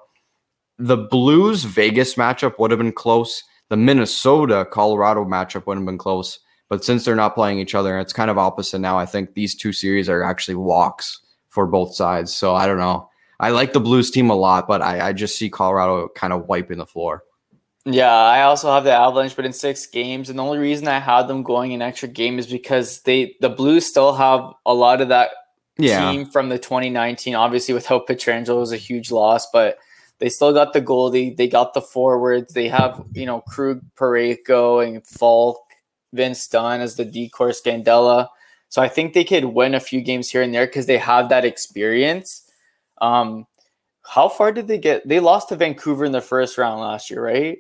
the Blues Vegas matchup would have been close. The Minnesota Colorado matchup would have been close. But since they're not playing each other, it's kind of opposite now. I think these two series are actually walks for both sides. So I don't know. I like the Blues team a lot, but I, I just see Colorado kind of wiping the floor. Yeah, I also have the Avalanche, but in six games, and the only reason I had them going an extra game is because they the Blues still have a lot of that yeah. team from the 2019. Obviously, without Pietrangelo was a huge loss, but they still got the goalie. They got the forwards. They have you know Krug, Parayko, and Faulk, Vince Dunn as the D-corps, Scandella. So I think they could win a few games here and there because they have that experience. Um, how far did they get? They lost to Vancouver in the first round last year, right?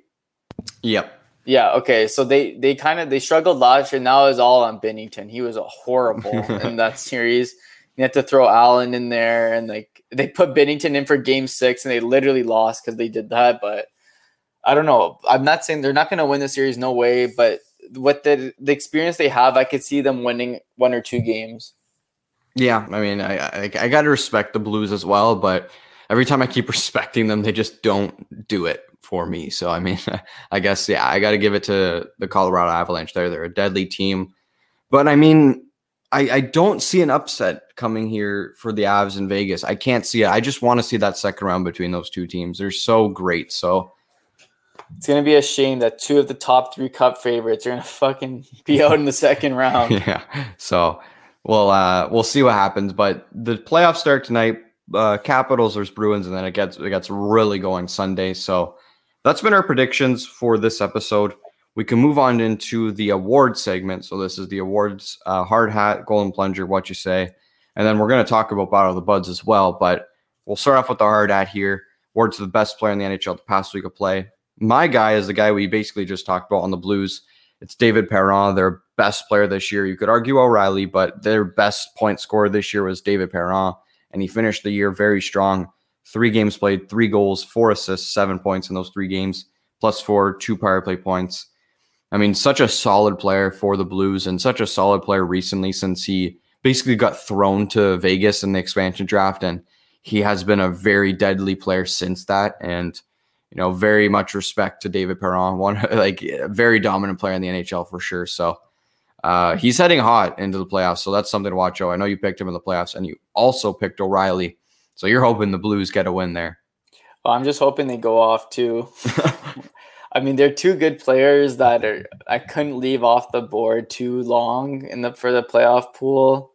Yep. Yeah. Okay. So they they kind of they struggled last year. Now it's all on Binnington. He was horrible [laughs] in that series. You had to throw Allen in there, and like they put Binnington in for Game Six, and they literally lost because they did that. But I don't know. I'm not saying they're not going to win the series, no way. But with the the experience they have, I could see them winning one or two games. Yeah, I mean, I I, I got to respect the Blues as well, but every time I keep [laughs] respecting them, they just don't do it for me. So I mean, [laughs] I guess yeah, I got to give it to the Colorado Avalanche. There, they're a deadly team, but I mean, I, I don't see an upset coming here for the Avs in Vegas. I can't see it. I just want to see that second round between those two teams. They're so great. So it's gonna be a shame that two of the top three cup favorites are gonna [laughs] fucking be out in the second round. yeah. So well uh we'll see what happens. But the playoffs start tonight. Uh Capitals versus Bruins, and then it gets it gets really going Sunday. So that's been our predictions for this episode we can move on into the award segment. So this is the awards uh, hard hat, golden plunger, what you say, and then we're going to talk about Battle of the Buds as well. But we'll start off with the hard hat here. Awards to the best player in the NHL the past week of play. My guy is the guy we basically just talked about on the Blues. It's David Perron, their best player this year. You could argue O'Reilly, but their best point scorer this year was David Perron, and he finished the year very strong. Three games played, three goals, four assists, seven points in those three games, plus four, two power play points. I mean, such a solid player for the Blues and such a solid player recently since he basically got thrown to Vegas in the expansion draft. And he has been a very deadly player since that. And, you know, very much respect to David Perron, [laughs] one like very dominant player in the NHL for sure. So uh, he's heading hot into the playoffs. So that's something to watch out. I know you picked him in the playoffs and you also picked O'Reilly. So you're hoping the Blues get a win there. Well, I'm just hoping they go off too. [laughs] I mean, they're two good players that are I couldn't leave off the board too long in the for the playoff pool.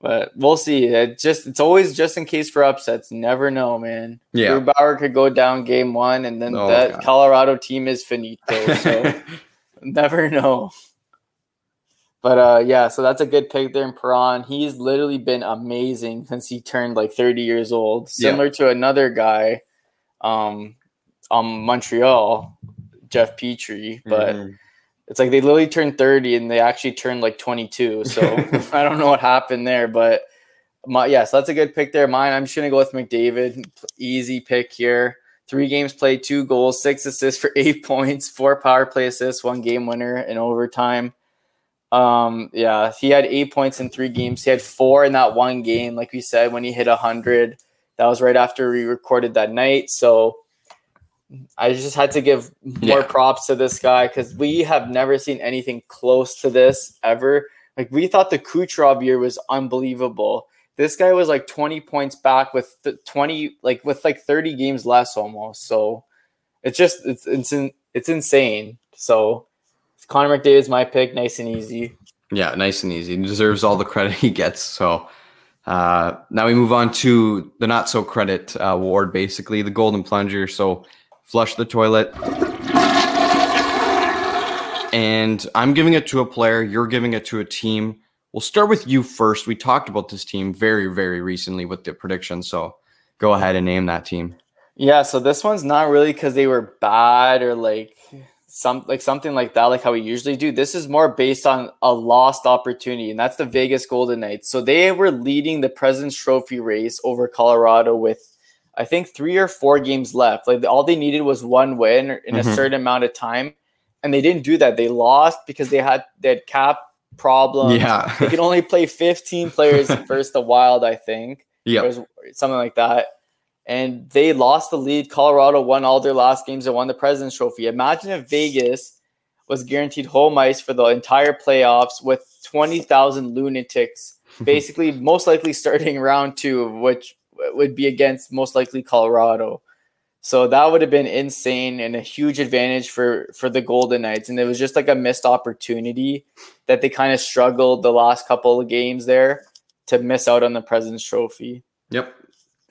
But we'll see. It just it's always just in case for upsets. Never know, man. Yeah. Bauer could go down game one and then oh, that God. Colorado team is finito. So [laughs] never know. But uh yeah, so that's a good pick there in Perron. He's literally been amazing since he turned like 30 years old. Similar yeah. to another guy um um Montreal Jeff Petry, but mm-hmm. it's like they literally turned 30 and they actually turned like 22. So [laughs] [laughs] I don't know what happened there, but my, yeah, so that's a good pick there. Mine, I'm just gonna go with McDavid. Easy pick here. Three games played, two goals, six assists for [laughs] eight points, four power play assists, one game winner in overtime. Um, yeah, he had eight points in three games. He had four in that one game, like we said, when he hit hundred. That was right after we recorded that night. So I just had to give more yeah. props to this guy because we have never seen anything close to this ever. Like we thought the Kucherov year was unbelievable. This guy was like 20 points back with 20 like with like 30 games less almost. So it's just it's it's in, it's insane. So Connor McDavid is my pick, nice and easy. Yeah, nice and easy. He deserves all the credit he gets. So uh, now we move on to the not so credit uh, award, basically the Golden Plunger. So flush the toilet. And I'm giving it to a player, you're giving it to a team. We'll start with you first. We talked about this team very, very recently with the prediction. So go ahead and name that team. Yeah, so this one's not really because they were bad or like some like something like that, like how we usually do. This is more based on a lost opportunity, and that's the Vegas Golden Knights. So they were leading the President's Trophy race over Colorado with I think three or four games left. Like all they needed was one win in mm-hmm. a certain amount of time, and they didn't do that. They lost because they had they had cap problems. Yeah, they could only play 15 players [laughs] versus the Wild. I think. Yeah, something like that and they lost the lead. Colorado won all their last games and won the President's Trophy. Imagine if Vegas was guaranteed home ice for the entire playoffs with 20,000 lunatics, [laughs] basically, most likely starting round two, which would be against most likely Colorado. So that would have been insane and a huge advantage for for the Golden Knights. And it was just like a missed opportunity that they kind of struggled the last couple of games there to miss out on the President's Trophy. Yep.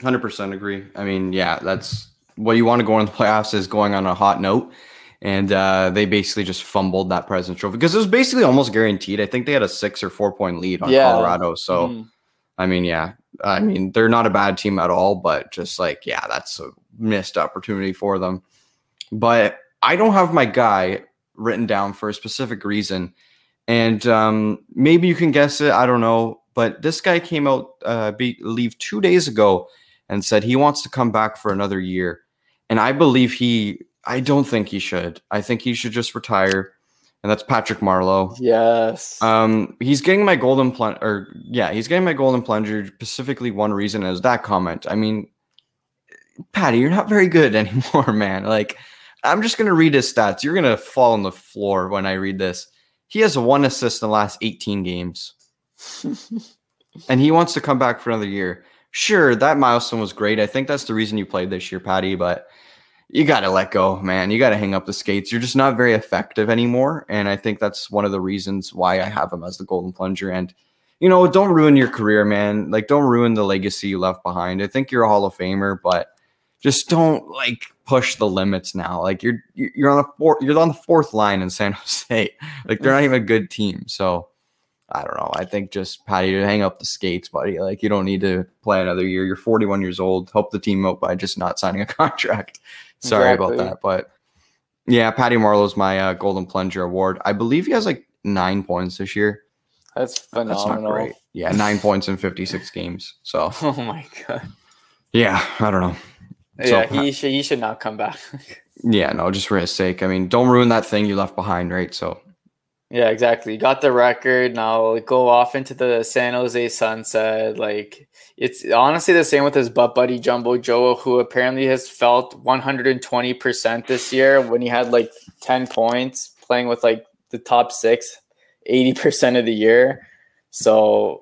Hundred percent agree. I mean, yeah, that's what you want to go in the playoffs is going on a hot note, and uh, they basically just fumbled that President's Trophy because it was basically almost guaranteed. I think they had a six or four point lead on yeah. Colorado. So, mm. I mean, yeah, I mean they're not a bad team at all, but just like yeah, that's a missed opportunity for them. But I don't have my guy written down for a specific reason, and um, maybe you can guess it. I don't know, but this guy came out, uh, be, leave two days ago and said he wants to come back for another year. And I believe he, I don't think he should. I think he should just retire. And that's Patrick Marleau. Yes. Um, he's getting my golden plunger, or yeah, he's getting my golden plunger. Specifically, one reason is that comment. I mean, Patty, you're not very good [laughs] anymore, man. Like, I'm just gonna read his stats. You're gonna fall on the floor when I read this. He has one assist in the last 18 games, [laughs] and he wants to come back for another year sure, that milestone was great. I think that's the reason you played this year, Patty, but you got to let go, man. You got to hang up the skates. You're just not very effective anymore. And I think that's one of the reasons why I have him as the golden plunger. And, you know, don't ruin your career, man. Like, don't ruin the legacy you left behind. I think you're a Hall of Famer, but just don't like push the limits now. Like you're you're on the fourth you're on the fourth line in San [laughs] Jose. Like they're not even a good team. So I don't know. I think just Patty to hang up the skates, buddy. Like you don't need to play another year. You're 41 years old. Help the team out by just not signing a [laughs] contract. Sorry exactly. about that, but yeah, Patty Marleau's my uh, Golden Plunger award. I believe he has like nine points this year. That's phenomenal. That's not great. Yeah, nine points in 56 games. So. [laughs] Oh my god. Yeah, I don't know. Yeah, so, he should he should not come back. [laughs] yeah, no, just for his sake. I mean, don't ruin that thing you left behind, right? So yeah, exactly. You got the record. Now go off into the San Jose sunset. Like it's honestly the same with his butt buddy Jumbo Joe, who apparently has felt 120% this year when he had like 10 points playing with like the top six 80% of the year. So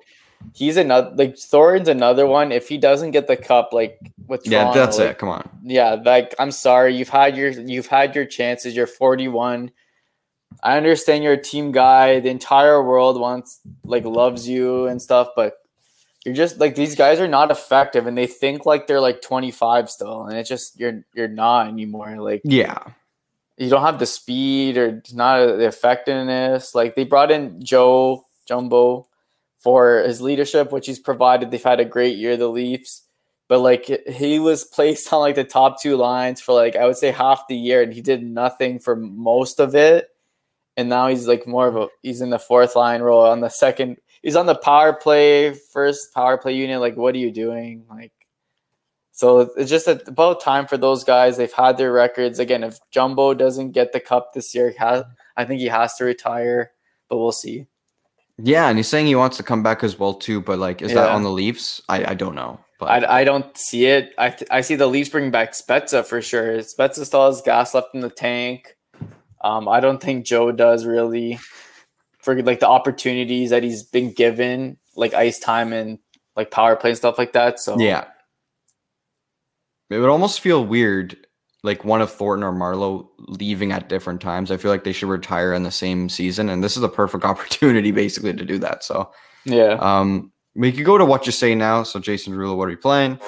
he's another like Thornton's another one. If he doesn't get the cup, like with Toronto, yeah, that's like, it. Come on. Yeah, like I'm sorry, you've had your you've had your chances. You're 41 I understand you're a team guy. The entire world wants like loves you and stuff, but you're just like these guys are not effective and they think like they're like 25 still and it's just you're you're not anymore like yeah. you don't have the speed or not the effectiveness. Like they brought in joe jumbo for his leadership which he's provided. They've had a great year the leafs but like he was placed on like the top two lines for like i would say half the year and he did nothing for most of it and now he's like more of a he's in the fourth line role on the second he's on the power play first power play unit like what are you doing? Like so it's just about time for those guys. They've had their records. Again if jumbo doesn't get the cup this year has, i think he has to retire but we'll see. Yeah and he's saying he wants to come back as well too but like is yeah. that on the leafs? I, I don't know but I, I don't see it. I, th- I see the leafs bring back spezza for sure. Spezza still has gas left in the tank um, I don't think Joe does really for like the opportunities that he's been given, like ice time and like power play and stuff like that. So yeah, it would almost feel weird, like one of Thornton or Marleau leaving at different times. I feel like they should retire in the same season, and this is a perfect [laughs] opportunity basically to do that. So yeah, um, we could go to what you say now. So Jason Derulo, what are you playing?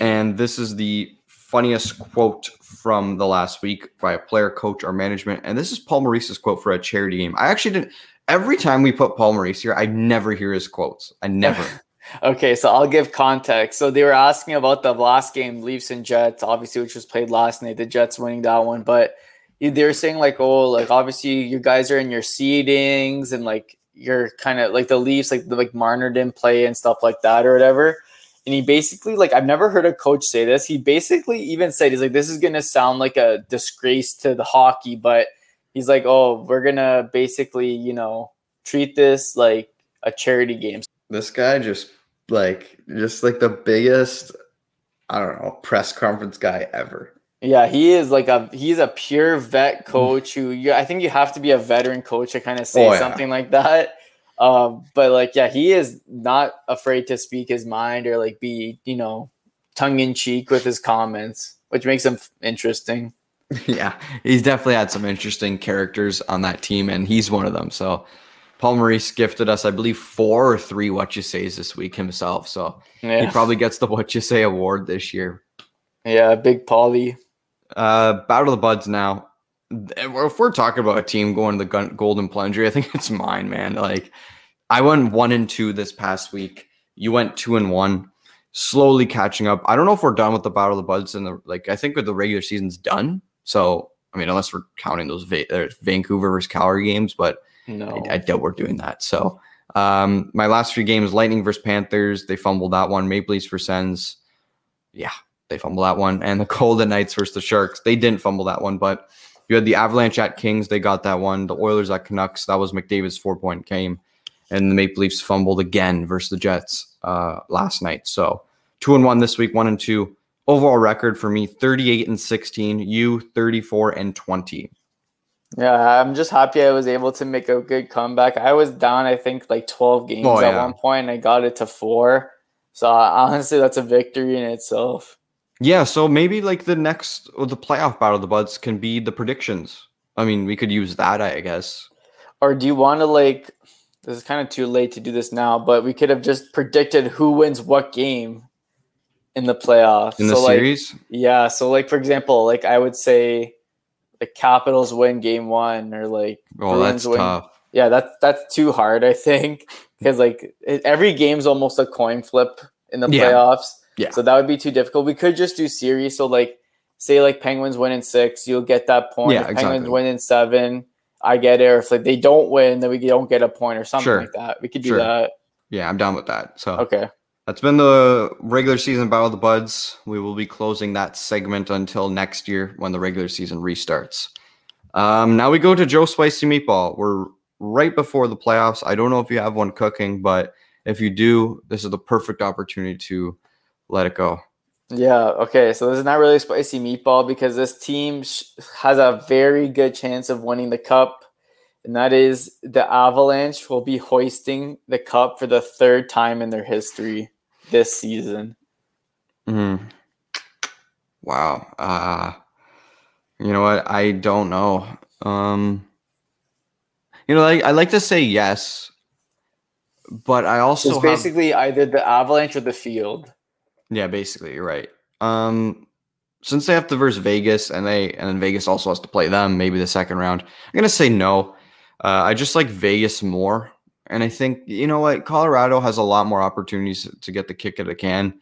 And this is the funniest quote from the last week by a player, coach, or management. And this is Paul Maurice's quote for a charity game. I actually didn't. Every time we put Paul Maurice here, I never hear his quotes. I never. [laughs] Okay, so I'll give context. So they were asking about the last game, Leafs and Jets, obviously, which was played last night. The Jets winning that one, but they were saying like, oh, like obviously you guys are in your seedings and like you're kind of like the Leafs, like the like Marner didn't play and stuff like that or whatever. And he basically like I've never heard a coach say this. He basically even said he's like, this is gonna sound like a disgrace to the hockey, but he's like, oh, we're gonna basically, you know, treat this like a charity game. This guy just like just like the biggest, I don't know, press conference guy ever. Yeah, he is like a he's a pure vet coach who you, I think you have to be a veteran coach to kind of say oh, yeah. something like that. Um, but like yeah, he is not afraid to speak his mind or like be you know tongue in cheek with his comments, which makes him interesting. [laughs] Yeah, he's definitely had some interesting characters on that team, and he's one of them. So Paul Maurice gifted us, I believe, four or three what you says this week himself. So yeah. he probably gets the what you say award this year. Yeah, big Paulie. Uh, Battle of the Buds now. If we're talking about a team going to the Golden Plunger, I think it's mine, man. Like I went one and two this past week. You went two and one. Slowly catching up. I don't know if we're done with the Battle of the Buds and the like. I think with the regular season's done. So I mean, unless we're counting those Va- Vancouver versus Calgary games, but no, I, I doubt we're doing that. So, um, my last few games: Lightning versus Panthers, they fumbled that one. Maple Leafs for Sens, yeah, they fumbled that one. And the Golden Knights versus the Sharks, they didn't fumble that one, but you had the Avalanche at Kings, they got that one. The Oilers at Canucks, that was McDavid's four point game, and the Maple Leafs fumbled again versus the Jets uh, last night. So two and one this week, one and two. Overall record for me 38 and 16, you 34 and 20. Yeah, I'm just happy I was able to make a good comeback. I was down, I think, like 12 games oh, at one point, and I got it to four. So honestly, that's a victory in itself. Yeah, so maybe like the next or the playoff battle of the buds can be the predictions. I mean, we could use that, I guess. Or do you want to like? This is kind of too late to do this now, but we could have just predicted who wins what game in the playoffs. In the so, series, like, yeah. So, like for example, like I would say the Capitals win game one or like oh Bruins that's win. tough. Yeah, that's that's too hard. I think because like it, every game's almost a coin flip in the yeah. playoffs. Yeah. So that would be too difficult. We could just do series. So like say like Penguins win in six, you'll get that point. Yeah, if Penguins win in seven, I get it. Or if like they don't win, then we don't get a point or something sure. like that. We could do sure. that. Yeah, I'm down with that. So okay. That's been the regular season Battle of the Buds. We will be closing that segment until next year when the regular season restarts. Um, now we go to Joe Spicy Meatball. We're right before the playoffs. I don't know if you have one cooking, but if you do, this is the perfect opportunity to let it go. Yeah. Okay. So this is not really a spicy meatball because this team sh- has a very good chance of winning the cup, and that is the Avalanche will be hoisting the cup for the third time in their history this season. Hmm. Wow. Uh you know what? I don't know. Um you know, like I like to say yes, but I also it's basically have, either the Avalanche or the Field. Yeah, basically, you're right. Um since they have to verse Vegas and they and then Vegas also has to play them maybe the second round. I'm gonna say no. Uh, I just like Vegas more. And I think, you know what, Colorado has a lot more opportunities to get the kick at a can.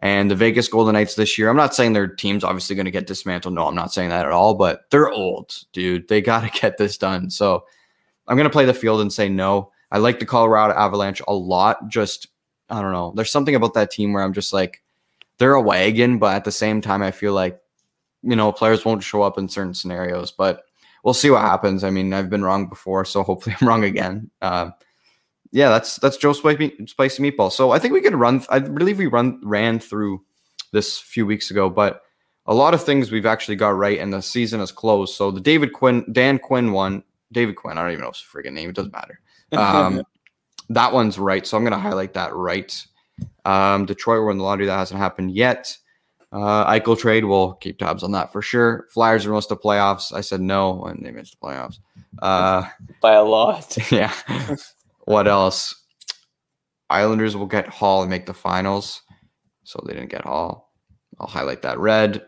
And the Vegas Golden Knights this year, I'm not saying their team's obviously going to get dismantled. No, I'm not saying that at all, but they're old, dude. They got to [laughs] get this done. So I'm going to play the field and say no. I like the Colorado Avalanche a lot. Just, I don't know. There's something about that team where I'm just like, they're a wagon, but at the same time, I feel like, you know, players won't show up in certain scenarios, but we'll see what happens. I mean, I've been wrong before, so [laughs] hopefully I'm wrong again. Uh, yeah, that's that's Joe Spicy, Spicy Meatball. So I think we could run. I believe we run ran through this few weeks ago, but a lot of things we've actually got right, and the season is closed. So the David Quinn, Dan Quinn one, David Quinn. I don't even know his freaking name. It doesn't matter. [laughs] Um, that one's right. So I'm going to highlight that right. Um, Detroit were in the lottery. That hasn't happened yet. Uh, Eichel trade. We'll keep tabs on that for sure. Flyers are most of playoffs. I said no, and they missed the playoffs. Uh, [laughs] By a lot. [laughs] Yeah. What else? Islanders will get Hall and make the finals. So they didn't get Hall. I'll highlight that red.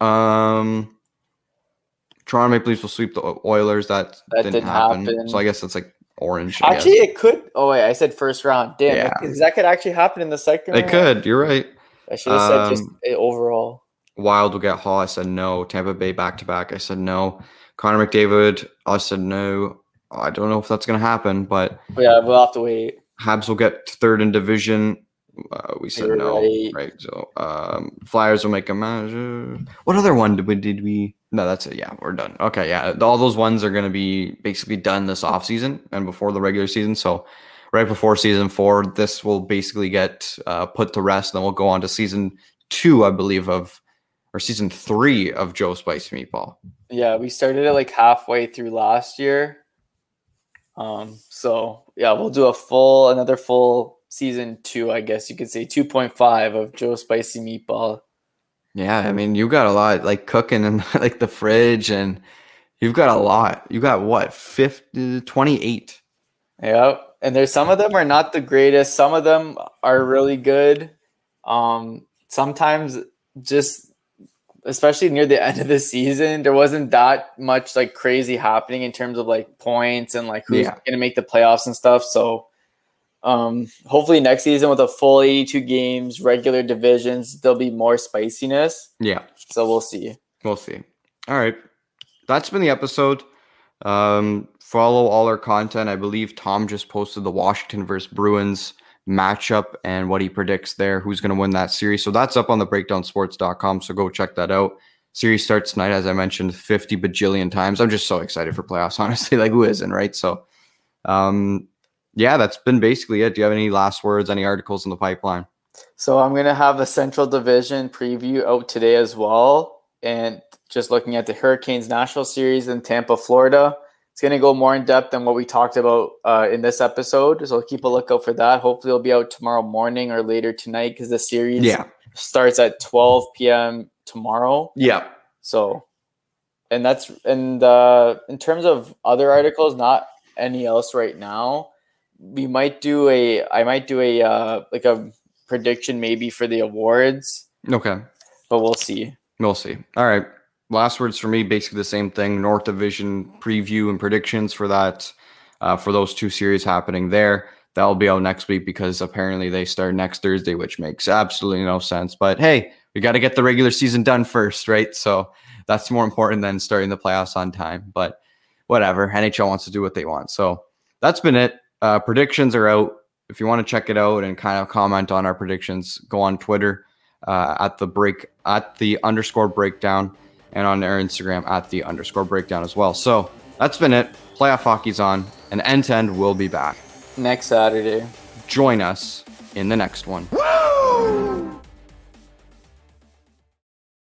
Um, Toronto Maple Leafs will sweep the Oilers. That, that didn't, didn't happen. happen. So I guess that's like orange. I actually, it could. Oh wait, I said first round. Damn, Yeah. because that could actually happen in the second. It round. could. You're right. I should have said just Um, overall. Wild will get Hall. I said no. Tampa Bay back to back. I said no. Connor McDavid. I said no. I don't know if that's gonna happen, but But yeah, we'll have to wait. Habs will get third in division. Uh, we said You're no, right. right? So um, Flyers will make a manager. What other one did we? Did we? No, that's it. Yeah, we're done. Okay, yeah, all those ones are going to be basically done this off season and before the regular season. So right before season four, this will basically get uh, put to rest. Then we'll go on to season two, I believe, of or season three of Joe Spice Meatball. Yeah, we started it like halfway through last year. Um, so yeah, we'll do a full another full season two, I guess you could say two point five of Joe Spicy Meatball. Yeah, I mean, you got a lot like cooking in [laughs] like the fridge, and you've got a lot. You got what 50, 28. Yep. And there's some of them are not the greatest. Some of them are really good. Um, sometimes just especially near the [laughs] end of the season, there wasn't that much like crazy happening in terms of like points and like who's Yeah. gonna make the playoffs and stuff. So um hopefully next season with a full 82 games, regular divisions, there'll be more spiciness. Yeah, So we'll see. we'll see. All right, that's been the episode. Um, follow all our content. I believe Tom just posted the Washington versus Bruins matchup and what he predicts there, who's going to win that series. So that's up on the breakdownsports.com. So go check that out. Series starts tonight, as I mentioned, 50 bajillion times. I'm just so excited for playoffs, [laughs] honestly. Like, who isn't, right? So, um, yeah, that's been basically it. Do you have any last words, any articles in the pipeline? So I'm gonna have a Central Division preview out today as well, and just looking at the Hurricanes Nashville Series in Tampa, Florida. It's gonna go more in depth than what we talked about uh, in this episode. So keep a lookout for that. Hopefully, it'll be out tomorrow morning or later tonight because the series Yeah. starts at 12 p.m. tomorrow. Yeah. So, and that's and uh, in terms of other articles, not any else right now. We might do a. I might do a uh, like a prediction maybe for the awards, Okay. but we'll see. We'll see. All right. Last words for me, basically the same thing. North Division preview and predictions for that, uh, for those two series happening there. That'll be out next week because apparently they start next Thursday, which makes absolutely no sense. But hey, we got to get the regular season done first, right? So that's more important than starting the playoffs on time. But whatever, NHL wants to do what they want. So that's been it. Uh, predictions are out. If you want to check it out and kind of comment on our predictions, go on Twitter uh, at the break at the underscore breakdown and on our Instagram at the underscore breakdown as well. So that's been it. Playoff hockey's on, and end to end will be back. Next Saturday. Join us in the next one. Woo!